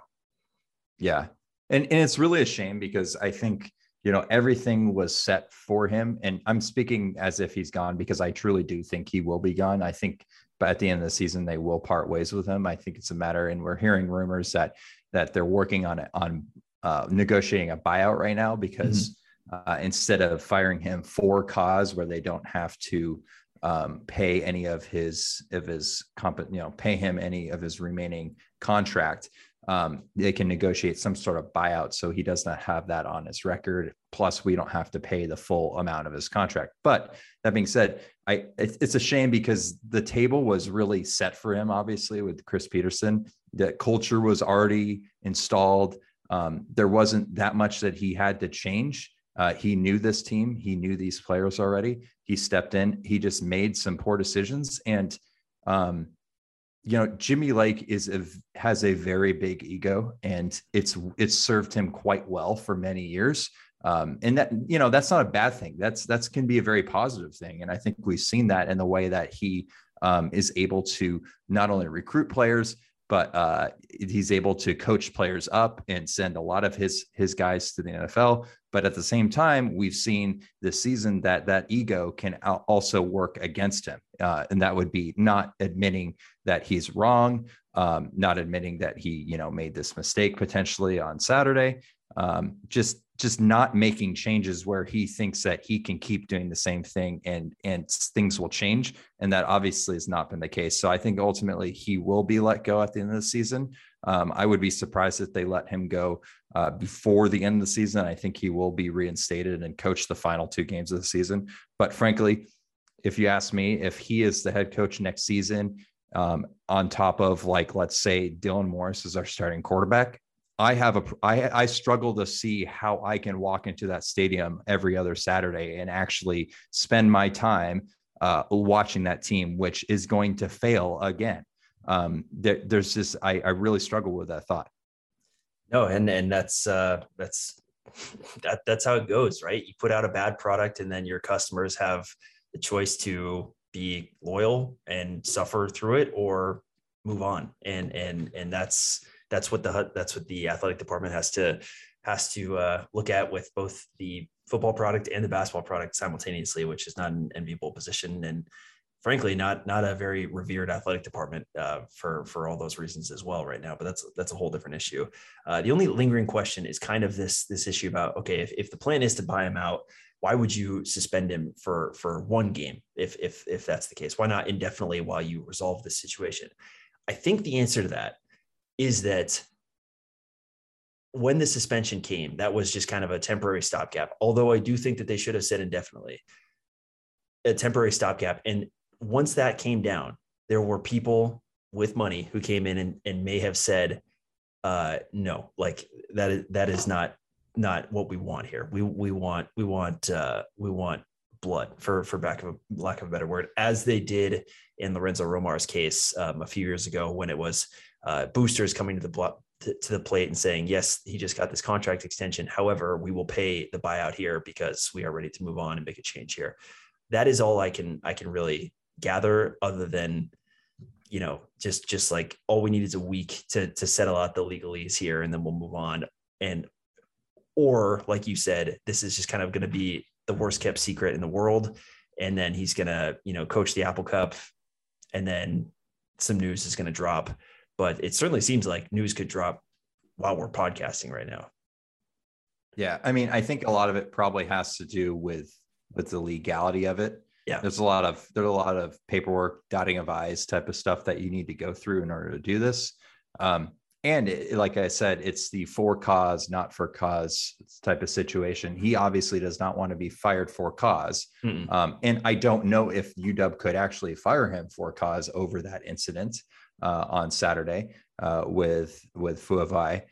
yeah. And and it's really a shame because i think you know everything was set for him. And i'm speaking as if he's gone because i truly do think he will be gone. I think but at the end of the season they will part ways with him. I think it's a matter and we're hearing rumors that that they're working on it on uh, negotiating a buyout right now because mm-hmm. uh, instead of firing him for cause where they don't have to um, pay any of his of his comp you know pay him any of his remaining contract um, they can negotiate some sort of buyout so he does not have that on his record. Plus, we don't have to pay the full amount of his contract. But that being said, I it's a shame because the table was really set for him. Obviously, with Chris Peterson, the culture was already installed. Um, there wasn't that much that he had to change. Uh, he knew this team. He knew these players already. He stepped in. He just made some poor decisions and. Um, you know Jimmy Lake is a, has a very big ego and it's it's served him quite well for many years. Um, and that you know that's not a bad thing. That's that's can be a very positive thing. And I think we've seen that in the way that he um, is able to not only recruit players but uh, he's able to coach players up and send a lot of his his guys to the NFL. But at the same time, we've seen this season that that ego can also work against him, uh, and that would be not admitting that he's wrong, um, not admitting that he you know made this mistake potentially on Saturday, um, just just not making changes where he thinks that he can keep doing the same thing and and things will change and that obviously has not been the case. So i think ultimately he will be let go at the end of the season um, i would be surprised if they let him go uh, before the end of the season i think he will be reinstated and coach the final two games of the season but frankly if you ask me if he is the head coach next season um, on top of like let's say dylan morris is our starting quarterback I have a I I struggle to see how I can walk into that stadium every other Saturday and actually spend my time uh, watching that team, which is going to fail again. Um, there, there's just I, I really struggle with that thought.
No, and and that's uh, that's that that's how it goes, right? You put out a bad product, and then your customers have the choice to be loyal and suffer through it, or move on, and and and that's that's what the that's what the athletic department has to has to uh, look at with both the football product and the basketball product simultaneously, which is not an enviable position and frankly not not a very revered athletic department uh, for for all those reasons as well right now. But that's that's a whole different issue. Uh, the only lingering question is kind of this this issue about okay if, if the plan is to buy him out. Why would you suspend him for for one game if if if that's the case? Why not indefinitely while you resolve this situation? I think the answer to that is that when the suspension came, that was just kind of a temporary stopgap. Although I do think that they should have said indefinitely a temporary stopgap. And once that came down, there were people with money who came in and, and may have said, uh, no, like that is, that is not, not what we want here. We, we want, we want, uh, we want blood for, for back of a lack of a better word, as they did in Lorenzo Romar's case um, a few years ago when it was uh, boosters coming to the block to, to, the plate and saying, yes, he just got this contract extension. However, we will pay the buyout here because we are ready to move on and make a change here. That is all I can I can really gather, other than you know just just like all we need is a week to to settle out the legalese here, and then we'll move on. And or like you said, this is just kind of going to be the worst kept secret in the world, and then he's going to you know coach the Apple Cup, and then some news is going to drop but it certainly seems like news could drop while we're podcasting right now.
Yeah, I mean, I think a lot of it probably has to do with with the legality of it.
Yeah.
There's a lot of there's a lot of paperwork, dotting of I's type of stuff that you need to go through in order to do this. Um, and it, like I said, it's the for cause, not for cause type of situation. He obviously does not want to be fired for cause. Um, and I don't know if UW could actually fire him for cause over that incident uh, on Saturday uh, with with Fuavai.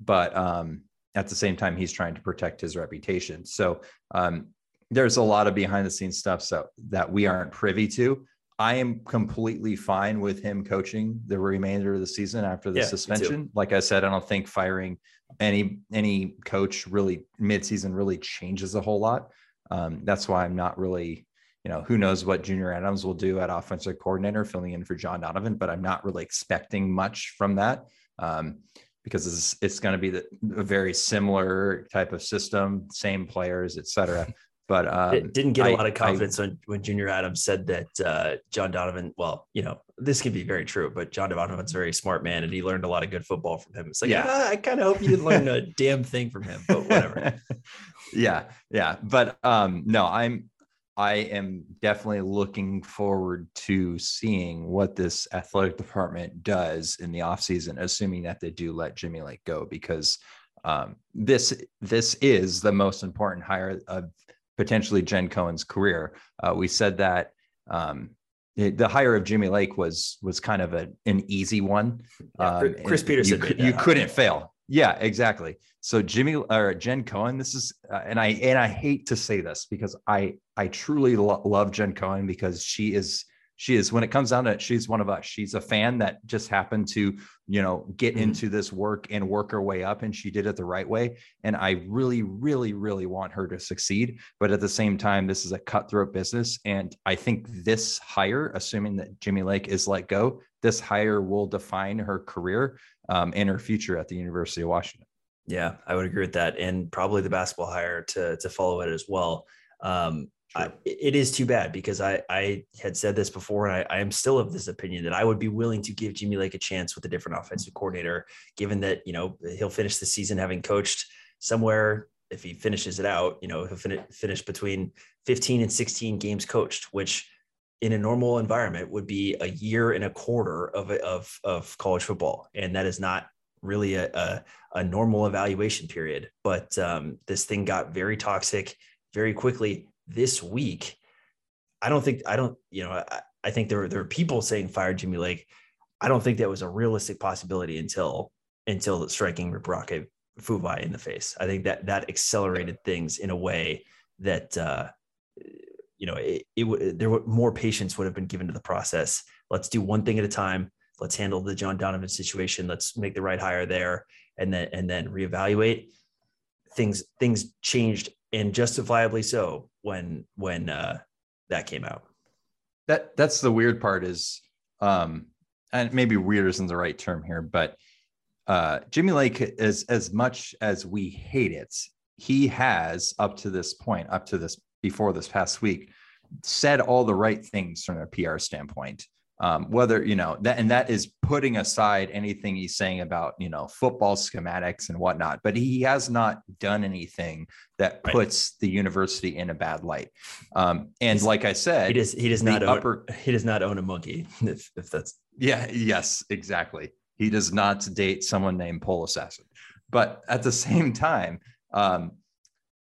But um, at the same time, he's trying to protect his reputation. So um, there's a lot of behind the scenes stuff so that we aren't privy to. I am completely fine with him coaching the remainder of the season after the
Yeah,
suspension. Like I said, I don't think firing any any coach really midseason really changes a whole lot. Um, that's why I'm not really, you know, who knows what Junior Adams will do at offensive coordinator, filling in for John Donovan, but I'm not really expecting much from that. Um, because it's, it's going to be the, a very similar type of system, same players, et cetera. But um,
It didn't get a
I-
lot of
I-
confidence when, when Junior Adams said that uh, John Donovan, well, you know, this can be very true, but John Donovan's a very smart man and he learned a lot of good football from him. It's like,
Yeah.
"Ah, I kind of hope you didn't learn a (laughs) damn thing from him, but whatever. (laughs)
yeah, yeah. But um, no, I'm I am definitely looking forward to seeing what this athletic department does in the offseason, assuming that they do let Jimmy Lake go, because um, this this is the most important hire of potentially Jen Cohen's career. Uh, we said that um, it- the hire of Jimmy Lake was was kind of a, an easy one.
Yeah, Chris-
Um,
Chris Peterson
you, you couldn't fail. Yeah, exactly. So Jimmy or Jen Cohen, this is, uh, and I and I hate to say this because I I truly lo- love Jen Cohen because she is she is when it comes down to it, she's one of us. She's a fan that just happened to you know get
Mhm.
into this work and work her way up, and she did it the right way. And I really, really, really want her to succeed. But at the same time, this is a cutthroat business, and I think this hire, assuming that Jimmy Lake is let go, this hire will define her career um, and her future at the University of Washington.
Yeah, I would agree with that. And probably the basketball hire to, to follow it as well. Um, I, it is too bad because I, I had said this before, and I, I am still of this opinion that I would be willing to give Jimmy Lake a chance with a different offensive coordinator, given that you know he'll finish the season having coached somewhere. If he finishes it out, you know he'll fin- finish between 15 and 16 games coached, which in a normal environment would be a year and a quarter of of of college football, and that is not really a, a, a normal evaluation period. But um, this thing got very toxic very quickly this week. I don't think I don't you know I, I think there were there were people saying fire Jimmy Lake. I don't think that was a realistic possibility until until striking Rocket Fuavai in the face. I think that that accelerated things in a way that uh, you know it, it would there were more patience would have been given to the process. Let's do one thing at a time. Let's handle the John Donovan situation. Let's make the right hire there, and then and then reevaluate. Things things changed and justifiably so when when uh, that came out.
That that's the weird part is, um, and maybe weird isn't the right term here, but uh, Jimmy Lake is as much as we hate it, he has up to this point, up to this before this past week, said all the right things from a PR standpoint. Um, whether you know that, and that is putting aside anything he's saying about you know football schematics and whatnot, but he has not done anything that
Right.
puts the university in a bad light. Um, and
He's-
like I said,
He does he does not own,
upper-
he does not own a monkey (laughs) if, if that's
Yeah, yes, exactly. He does not date someone named Pole Assassin. But at the same time, um,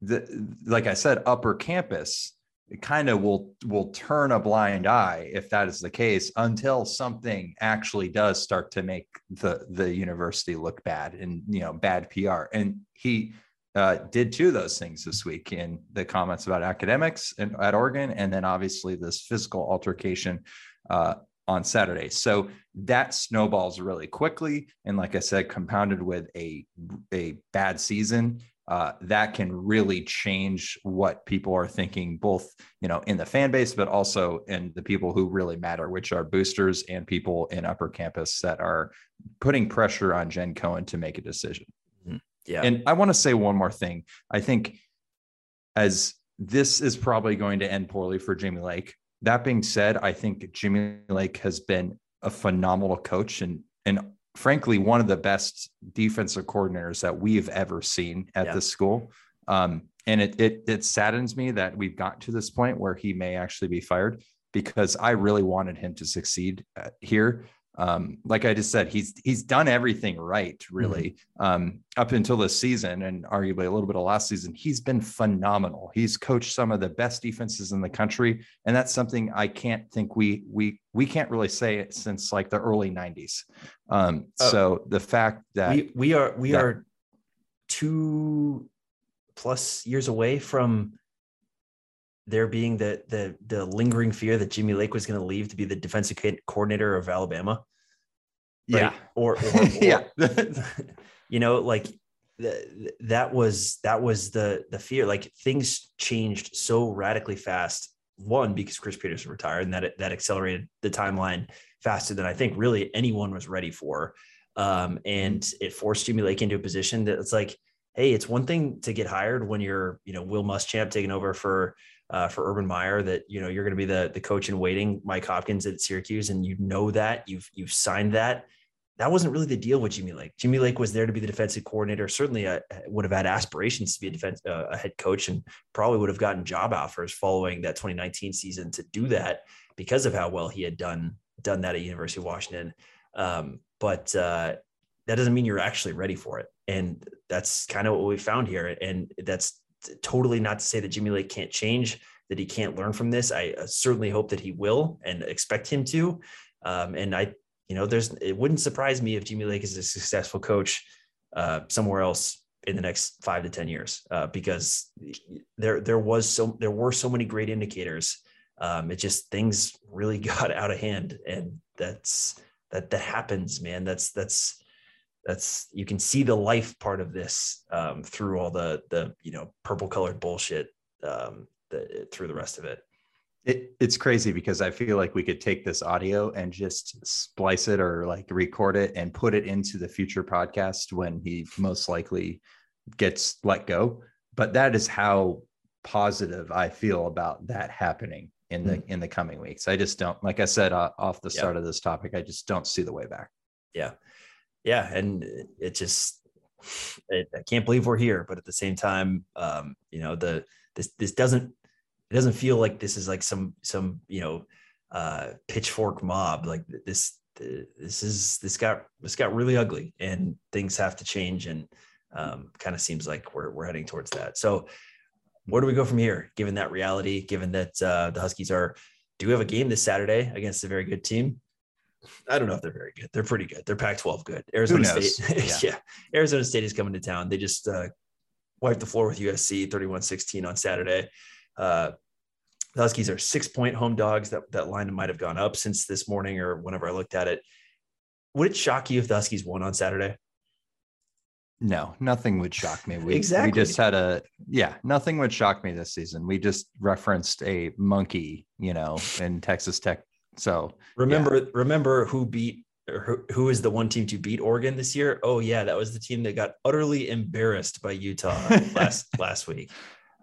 the like I said, upper campus kind of will will turn a blind eye if that is the case until something actually does start to make the the university look bad and you know bad PR. And he uh, did two of those things this week in the comments about academics and, at Oregon, and then obviously this physical altercation uh, on Saturday. So that snowballs really quickly, and like I said, compounded with a a bad season, uh, that can really change what people are thinking, both you know in the fan base, but also in the people who really matter, which are boosters and people in upper campus that are putting pressure on Jen Cohen to make a decision.
yeah
And I want to say one more thing. I think as this is probably going to end poorly for Jimmy Lake. That being said, I think Jimmy Lake has been a phenomenal coach and and frankly one of the best defensive coordinators that we've ever seen at
Yeah.
this school. Um, and it, it it saddens me that we've got to this point where he may actually be fired because I really wanted him to succeed uh, here. Um, like I just said, he's he's done everything right, really, um, up until this season and arguably a little bit of last season. He's been phenomenal. He's coached some of the best defenses in the country, and that's something I can't think we we we can't really say it since like the early '90s. Um,
Oh.
so the fact that
we we are we
that-
are two plus years away from there being the the the lingering fear that Jimmy Lake was going to leave to be the defensive coordinator of Alabama. right?
yeah
Or, (laughs) or, or
yeah (laughs)
you know, like the, that was that was the the fear. Like things changed so radically fast. One because Chris Peterson retired, and that that accelerated the timeline faster than I think really anyone was ready for. Um, and it forced Jimmy Lake into a position that it's like, hey, it's one thing to get hired when you're, you know, Will Muschamp taking over for uh, for Urban Meyer that you know you're going to be the the coach in waiting, Mike Hopkins at Syracuse, and you know that you've you've signed that. That wasn't really the deal with Jimmy Lake. Jimmy Lake was there to be the defensive coordinator. Certainly, uh, would have had aspirations to be a defense uh, a head coach, and probably would have gotten job offers following that 2019 season to do that because of how well he had done done that at University of Washington. Um, but uh, that doesn't mean you're actually ready for it, and that's kind of what we found here. And that's totally not to say that Jimmy Lake can't change, that he can't learn from this. I uh, certainly hope that he will and expect him to. Um, and I, you know, there's, it wouldn't surprise me if Jimmy Lake is a successful coach uh, somewhere else in the next five to 10 years, uh, because there, there was so, there were so many great indicators. Um, it just, things really (laughs) got out of hand and that's, that, that happens, man. That's, that's, that's you can see the life part of this um, through all the the you know purple colored bullshit um, the, through the rest of it.
It, it's crazy because I feel like we could take this audio and just splice it or like record it and put it into the future podcast when he most likely gets let go. But that is how positive I feel about that happening in the in the coming weeks. I just don't, like I said uh, off the
Yeah.
start of this topic, I just don't see the way back.
Yeah, yeah, and it just it, I can't believe we're here, but at the same time, um, you know the this this doesn't it doesn't feel like this is like some some you know uh, pitchfork mob like this this is this got this got really ugly and things have to change and um, kind of seems like we're we're heading towards that. So where do we go from here? Given that reality, given that uh, the Huskies are do we have a game this Saturday against a very good team. I don't know if they're very good. They're pretty good. They're Pac-12 good. Arizona? State, (laughs) yeah. Arizona State is coming to town. They just uh, wiped the floor with USC 31-16 on Saturday. Uh, the Huskies are six-point home dogs. That that line might have gone up since this morning or whenever I looked at it. Would it shock you if the Huskies won on Saturday?
No, nothing would shock me. We,
Exactly.
we just had a, yeah, nothing would shock me this season. We just referenced a monkey, you know, in Texas Tech. So
Remember, remember who beat or who, who is the one team to beat Oregon this year? Oh yeah, that was the team that got utterly embarrassed by Utah (laughs) last last week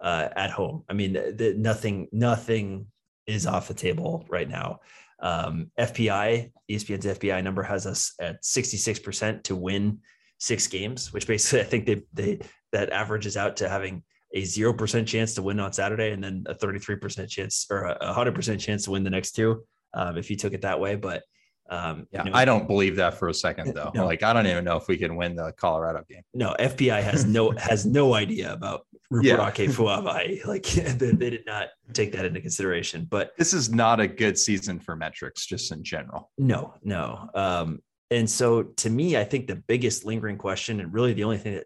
uh, at home. I mean, the, nothing nothing is off the table right now. Um, FPI, ESPN's FPI number has us at 66% to win six games, which basically I think they they that averages out to having a 0% chance to win on Saturday and then a 33% chance or a 100% chance to win the next two um, if you took it that way. But um,
yeah,
you know,
I don't believe that for a second (laughs) though.
No.
Like, I don't even know if we can win the Colorado game.
no FPI has no has no idea about
Yeah. (laughs)
Fuavai. Like (laughs) they, they did not take that into consideration. But
This is not a good season for metrics, just in general.
No, no. Um, and so to me, I think the biggest lingering question, and really the only thing that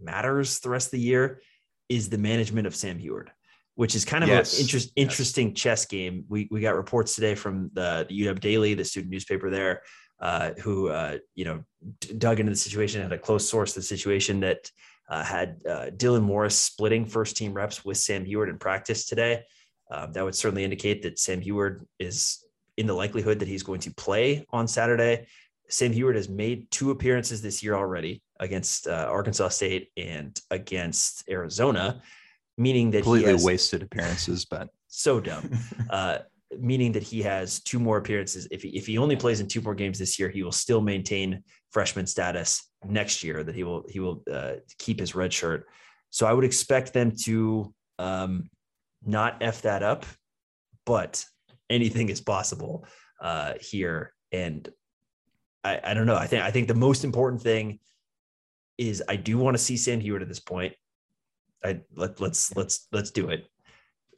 matters the rest of the year, is the management of Sam Huard, which is kind of
Yes,
an interest,
yes.
interesting chess game. We we got reports today from the, the UW Daily, the student newspaper there, uh, who uh, you know d- dug into the situation, had a close source the situation that uh, had uh, Dylan Morris splitting first team reps with Sam Huard in practice today. Um, that would certainly indicate that Sam Huard is in the likelihood that he's going to play on Saturday. Sam Huard has made two appearances this year already against uh, Arkansas State and against Arizona, meaning that he
Completely
has
wasted appearances, but
so dumb. (laughs) Uh, meaning that he has two more appearances. If he, if he only plays in two more games this year, he will still maintain freshman status next year. That he will he will uh, keep his red shirt. So I would expect them to um, not f that up, but anything is possible uh, here. And I, I don't know. I think I think the most important thing is I do want to see Sam Huard at this point. I let let's let's let's do it.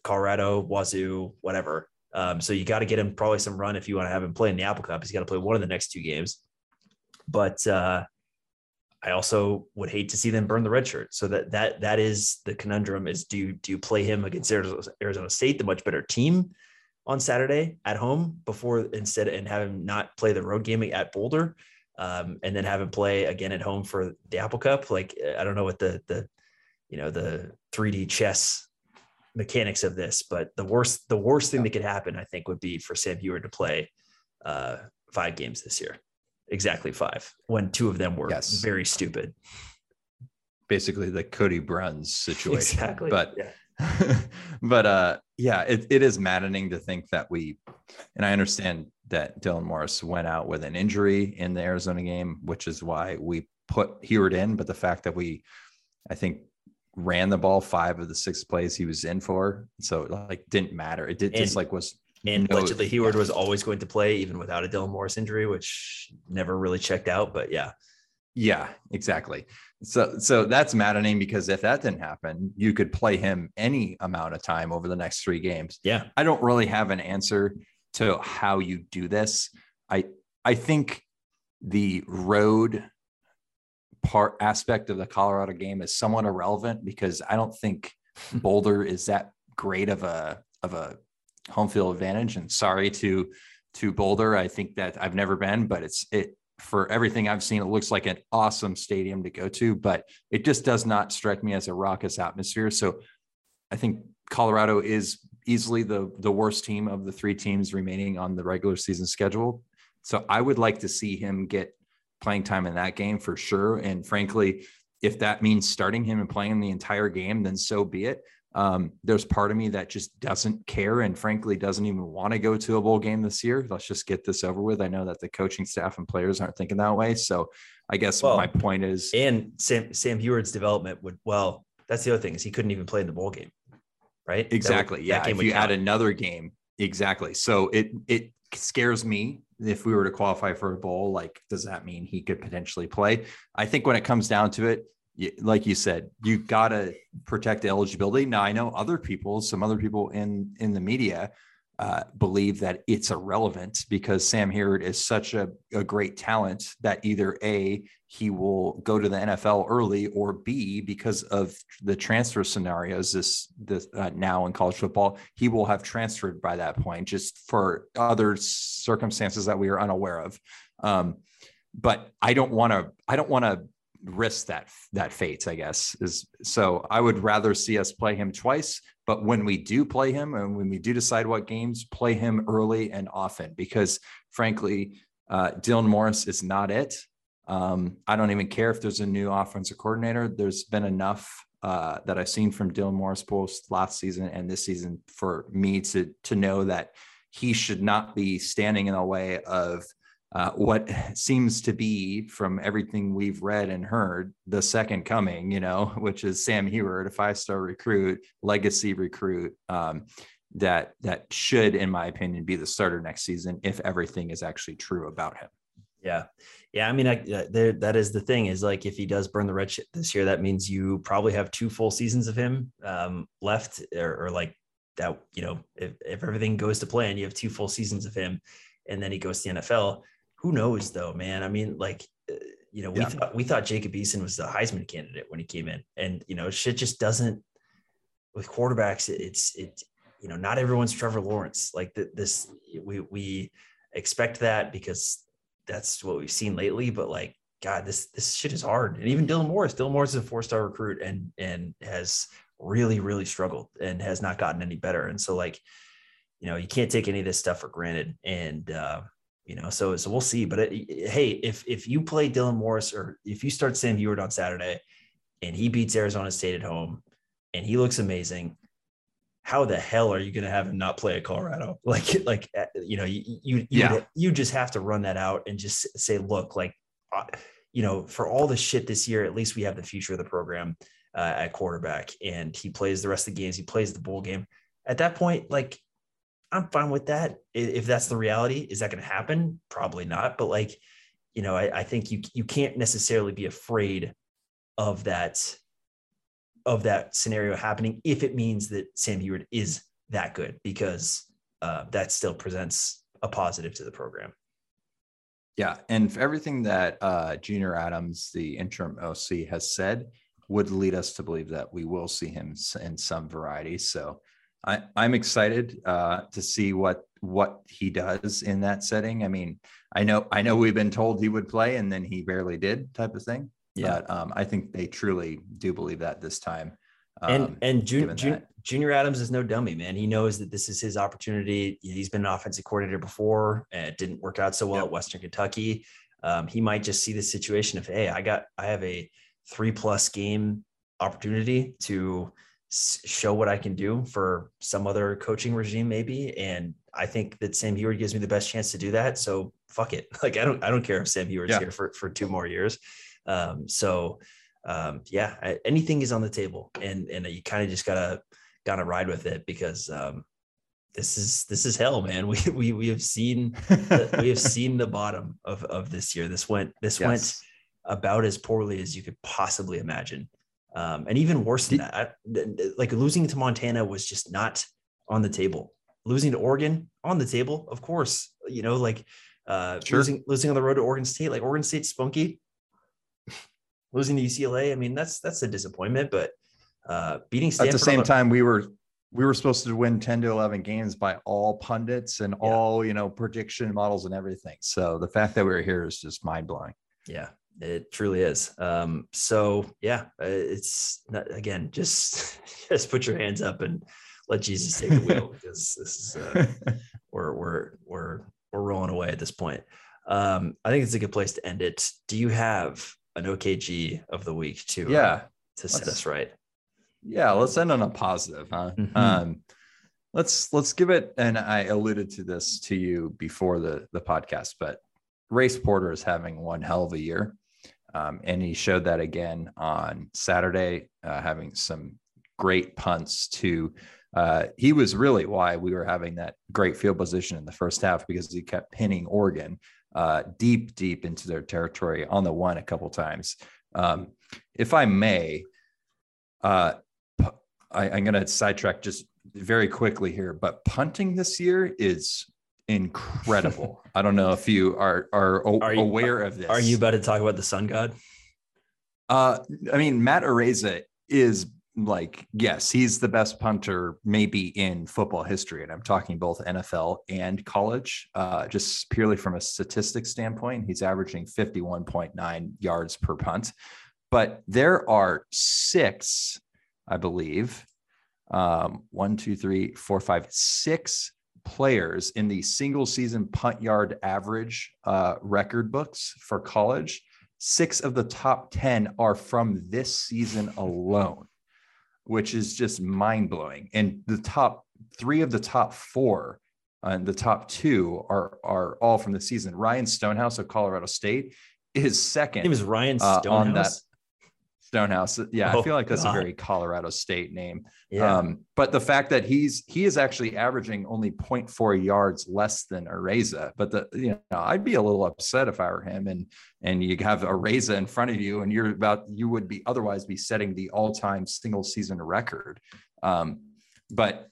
Colorado, Wazoo, whatever. Um, so you got to get him probably some run if you want to have him play in the Apple Cup. He's got to play one of the next two games. But uh, I also would hate to see them burn the red shirt. So that that that is the conundrum: is do do you play him against Arizona State, the much better team, on Saturday at home before instead and have him not play the road game at Boulder, um, and then have him play again at home for the Apple Cup? Like I don't know what the the you know the 3D chess mechanics of this, but the worst the worst thing that could happen, I think, would be for Sam Huard to play uh, five games this year, exactly five, when two of them were yes. very stupid.
Basically, the Cody Bruns situation.
Exactly.
But yeah. (laughs) but uh, yeah, it, it is maddening to think that we, and I understand that Dylan Morris went out with an injury in the Arizona game, which is why we put Huard in. But the fact that we, I think ran the ball five of the six plays he was in for. So like didn't matter. It did and, just like was
and no, allegedly yeah. was always going to play even without a Dylan Morris injury, which never really checked out. But yeah.
Yeah, exactly. So so that's maddening because if that didn't happen, you could play him any amount of time over the next three games.
Yeah.
I don't really have an answer to how you do this. I I think the road part aspect of the Colorado game is somewhat irrelevant because I don't think (laughs) Boulder is that great of a of a home field advantage. And sorry to to Boulder, I think that I've never been, but it's it for everything I've seen, it looks like an awesome stadium to go to, but it just does not strike me as a raucous atmosphere. So I think Colorado is easily the the worst team of the three teams remaining on the regular season schedule. So I would like to see him get playing time in that game for sure. And frankly, if that means starting him and playing the entire game, then so be it. Um, there's part of me that just doesn't care and frankly doesn't even want to go to a bowl game this year. Let's just get this over with. I know that the coaching staff and players aren't thinking that way. So I guess well, my point is
and Sam Sam Huard's development would well, that's the other thing is he couldn't even play in the bowl game. Right?
Exactly. Would, yeah. If you count. add another game, exactly. So it it scares me if we were to qualify for a bowl, like, does that mean he could potentially play? I think when it comes down to it, like you said, you got to protect eligibility. Now, I know other people, some other people in in the media uh, believe that it's irrelevant because Sam Huard is such a, a great talent that either A, he will go to the NFL early, or B, because of the transfer scenarios this, this uh, now in college football, he will have transferred by that point just for other circumstances that we are unaware of. Um, but I don't want to, I don't want to risk that that fate i guess is so i would rather see us play him twice but when we do play him and when we do decide what games play him early and often because frankly uh, dylan morris is not it. Um, i don't even care if there's a new offensive coordinator. There's been enough uh, that i've seen from dylan morris post last season and this season for me to to know that he should not be standing in the way of uh, what seems to be, from everything we've read and heard, the second coming, you know, (laughs) which is Sam Huard, a five star recruit, legacy recruit. Um, that that should, in my opinion, be the starter next season if everything is actually true about him.
Yeah, yeah. I mean, I, uh, there that is the thing is like if he does burn the red shit this year, that means you probably have two full seasons of him um, left, or, or like that. You know, if if everything goes to plan, you have two full seasons of him, and then he goes to the NFL who knows though, man? I mean, like, uh, you know, we yeah. thought we thought Jacob Eason was the Heisman candidate when he came in, and you know, shit just doesn't with quarterbacks. It's it, you know, not everyone's Trevor Lawrence. Like this, we we expect that because that's what we've seen lately. But like, God, this this shit is hard. And even Dylan Morris, Dylan Morris is a four star recruit and and has really really struggled and has not gotten any better. And so like, you know, you can't take any of this stuff for granted. And uh, you know, so so we'll see. But it, hey, if if you play Dylan Morris or if you start Sam Huard on Saturday, and he beats Arizona State at home, and he looks amazing, how the hell are you going to have him not play at Colorado? (laughs) Like, like uh, you know, you you you,
Yeah.
would- you just have to run that out and just say, look, like, uh, you know, for all the shit this year, at least we have the future of the program uh, at quarterback, and he plays the rest of the games. He plays the bowl game. At that point, like, I'm fine with that. If that's the reality, is that going to happen? Probably not. But like, you know, I, I think you you can't necessarily be afraid of that of that scenario happening if it means that Sam Huard is that good because uh, that still presents a positive to the program.
Yeah, and everything that uh, Junior Adams, the interim OC, has said, would lead us to believe that we will see him in some variety. So, I, I'm excited uh, to see what what he does in that setting. I mean, I know I know we've been told he would play, and then he barely did, type of thing.
Yeah.
But um, I think they truly do believe that this time.
and
Um,
and Jun, Jun. Junior Adams is no dummy, man. He knows that this is his opportunity. He's been an offensive coordinator before, and it didn't work out so well
Yep.
at Western Kentucky. Um, he might just see the situation of, hey, I got, I have a three plus game opportunity to show what I can do for some other coaching regime, maybe. And I think that Sam Huard gives me the best chance to do that. So fuck it. (laughs) Like I don't, I don't care if Sam Huard's
Yeah.
here for for two more years. Um, so um, yeah, I, anything is on the table, and and you kind of just gotta gotta ride with it because um, this is this is hell, man. (laughs) We we we have seen the- we have seen the bottom of of this year. This went this went about as poorly as you could possibly imagine, um, and even worse than that. I, like losing to Montana was just not on the table. Losing to Oregon on the table, of course. You know, like uh,
Sure.
losing losing on the road to Oregon State, like Oregon State's spunky. Losing to UCLA, I mean that's that's a disappointment, but uh, beating
At the same
on
time, we were we were supposed to win 10 to 11 games by all pundits and
Yeah.
all you know prediction models and everything. So the fact that we are here is just mind blowing.
Yeah, it truly is. Um, so yeah, uh, it's not, again, just (laughs) just put your hands up and let Jesus take the wheel (laughs) because this is uh, we're we're we're we're rolling away at this point. Um, I think it's a good place to end it. Do you have an OKG of the week to uh,
yeah,
to set
let's-
right?
yeah. Let's end on a positive, huh?
Mhm.
Um, let's let's give it. And I alluded to this to you before the the podcast, but Race Porter is having one hell of a year, um, and he showed that again on Saturday, uh, having some great punts to. Uh, he was really why we were having that great field position in the first half because he kept pinning Oregon uh, deep, deep into their territory on the one a couple times. Um, if I may, uh, I, I'm going to sidetrack just very quickly here, but punting this year is incredible. I don't know if you are are, o-
Are you-
aware of this.
Are you about to talk about the Sun God?
Uh, I mean, Matt Araiza is like, yes, he's the best punter maybe in football history. And I'm talking both NFL and college, uh, just purely from a statistics standpoint. He's averaging 51.9 yards per punt. But there are six, I believe, um, one, two, three, four, five, six players in the single season punt yard average uh, record books for college six of the top 10 are from this season alone, which is just mind blowing. And the top three of the top four and the top two are, are all from the season. Ryan Stonehouse of Colorado State is second.
His name is Ryan
Uh, on that-
Stonehouse.
Yeah,
Oh,
I feel like that's
God.
a very Colorado State name.
yeah.
Um, but the fact that he's he is actually averaging only 0.4 yards less than Araiza. But the you know, I'd be a little upset if I were him and and you have Araiza in front of you and you're about you would be otherwise be setting the all-time single season record. Um, but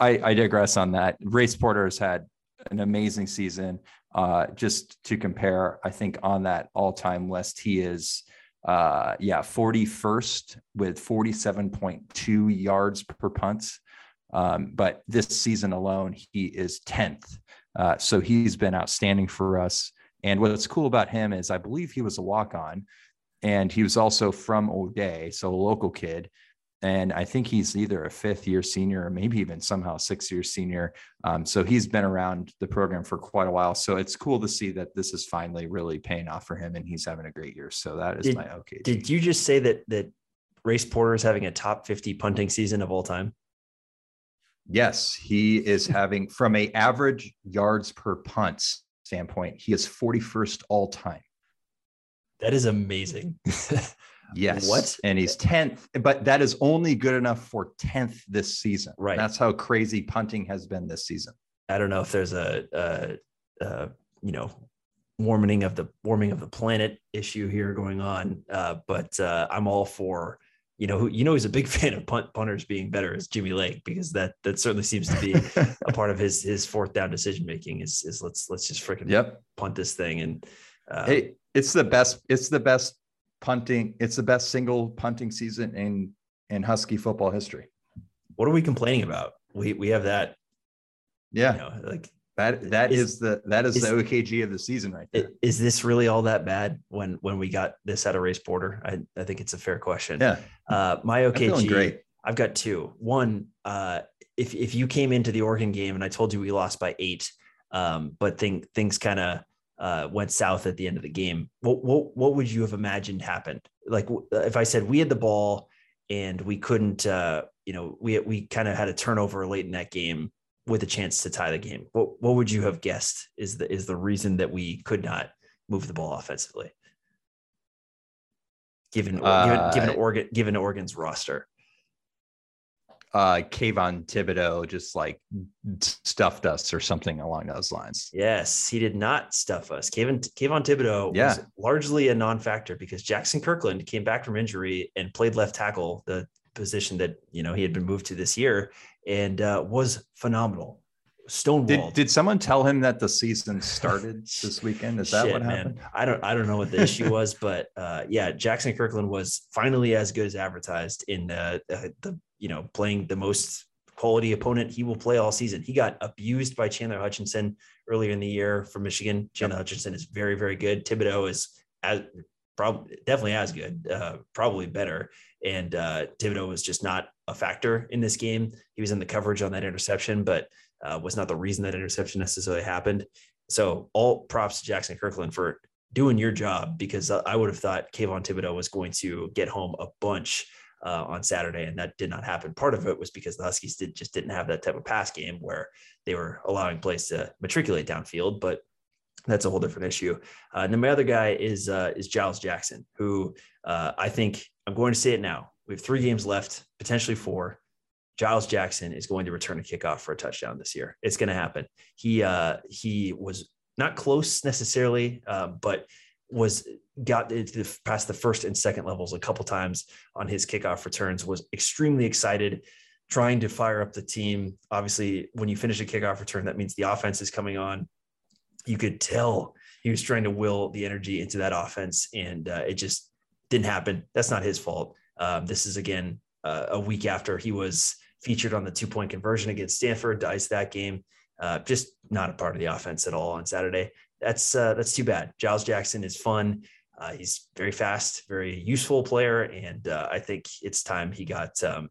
I, I digress on that. Race Porter has had an amazing season. Uh, just to compare, I think on that all-time list, he is uh yeah 41st with 47.2 yards per punt. Um but this season alone he is 10th uh so he's been outstanding for us. And what's cool about him is i believe he was a walk-on and he was also from O'Dea, so a local kid and I think he's either a fifth year senior or maybe even somehow sixth year senior. Um, so he's been around the program for quite a while. So it's cool to see that this is finally really paying off for him and he's having a great year. So that is
Did-
my okay.
Did you just say that that Race Porter is having a top 50 punting season of all time?
Yes, he is (laughs) having from a average yards per punt standpoint, he is 41st all time.
That is amazing. (laughs)
yes.
What?
And he's 10th, but that is only good enough for 10th this season.
Right.
That's how crazy punting has been this season.
I don't know if there's a, a, a you know warming of the warming of the planet issue here going on, uh, but uh, I'm all for you know who you know he's a big (laughs) fan of punt punters being better as Jimmy Lake because that that certainly seems to be a part of his his fourth down decision making is is let's let's just freaking
yep
punt this thing and
uh, hey it's the best it's the best punting it's the best single punting season in in Husky football history.
What are we complaining about? We we have that
yeah.
You know, like
that that is, is the that is, is, the OKG of the season right there.
Is this really all that bad when when we got this at a Race Porter? I, I think it's a fair question.
Yeah.
Uh, my OKG great. I've got two. One, uh, if if you came into the Oregon game and I told you we lost by eight, um, but think things kind of uh, went south at the end of the game, what what what would you have imagined happened? Like if I said we had the ball and we couldn't, uh, you know, we we kind of had a turnover late in that game with a chance to tie the game. What what would you have guessed is the is the reason that we could not move the ball offensively? Given uh, given given Oregon given Oregon's roster.
Uh Kayvon Thibodeaux just like stuffed us or something along those lines.
Yes, he did not stuff us. Kayvon Kayvon Thibodeaux yeah. was largely a non-factor because Jaxson Kirkland came back from injury and played left tackle, the position that you know he had been moved to this year, and uh, was phenomenal. Stonewall.
Did, did someone tell him that the season started (laughs) this weekend? Is that Shit, what happened?
Man. I don't I don't know what the issue was, but uh, yeah, Jaxson Kirkland was finally as good as advertised in the, uh, the you know playing the most quality opponent he will play all season. He got abused by Chandler Hutchinson earlier in the year from Michigan. Chandler yep. Hutchinson is very very good. Thibodeaux is as probably definitely as good, uh, probably better. And uh, Thibodeaux was just not a factor in this game. He was in the coverage on that interception, but uh, was not the reason that interception necessarily happened. So all props to Jaxson Kirkland for doing your job because I would have thought Kayvon Thibodeau was going to get home a bunch uh, on Saturday, and that did not happen. Part of it was because the Huskies did just didn't have that type of pass game where they were allowing plays to matriculate downfield, but that's a whole different issue. Uh, and then my other guy is uh, is Giles Jackson, who uh, I think I'm going to say it now. We have three games left, potentially four. Giles Jackson is going to return a kickoff for a touchdown this year. It's going to happen. He uh, he was not close necessarily, uh, but was got into the, past the first and second levels a couple times on his kickoff returns. Was extremely excited, trying to fire up the team. Obviously, when you finish a kickoff return, that means the offense is coming on you could tell he was trying to will the energy into that offense, and uh, it just didn't happen. That's not his fault. Um, this is again uh, a week after he was featured on the two point conversion against Stanford to that game. Uh, just not a part of the offense at all on Saturday. That's uh, that's too bad. Giles Jackson is fun. Uh, he's very fast, very useful player, and uh, I think it's time he got um,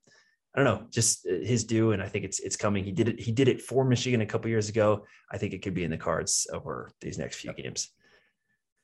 I don't know, just uh, his due, and I think it's it's coming. He did it. He did it for Michigan a couple years ago. I think it could be in the cards over these next few games.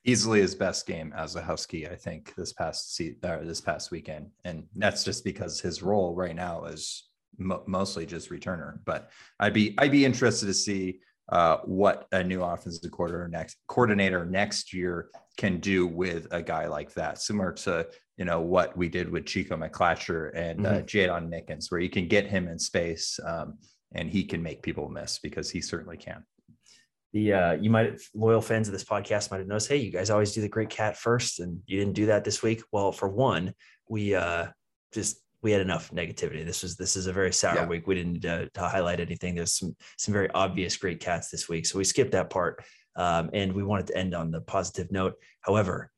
Easily his best game as a Husky, I think, this past se- uh, this past weekend, and that's just because his role right now is mo- mostly just returner. But I'd be I'd be interested to see uh, what a new offensive coordinator next coordinator next year can do with a guy like that, similar to you know what we did with Chico McClatcher and uh, mm-hmm. uh, Jaydon Mickens, where you can get him in space um, and he can make people miss because he certainly can.
The uh, you might loyal fans of this podcast might have noticed, hey, you guys always do the great cat first, and you didn't do that this week. Well, for one, we uh, just we had enough negativity. This was this is a very sour yeah. week. We didn't uh, to highlight anything. There's some some very obvious great cats this week, so we skipped that part. Um, and we wanted to end on the positive note. However,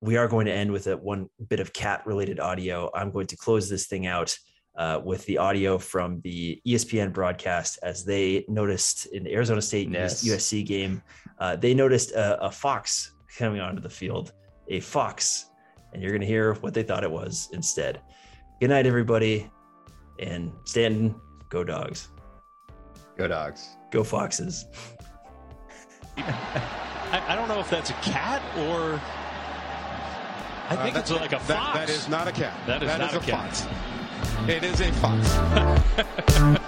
we are going to end with a one bit of cat related audio. I'm going to close this thing out uh, with the audio from the ESPN broadcast as they noticed in the Arizona State yes. USC game. Uh, they noticed a, a fox coming onto the field, a fox, and you're going to hear what they thought it was instead. Good night, everybody. And Stanton, go dogs.
Go dogs.
Go foxes. (laughs)
I, I, don't know if that's a cat or. I think uh, it's like a fox.
That, that is not a cat.
That is
that
not
is
a, a
fox. It is a fox. (laughs)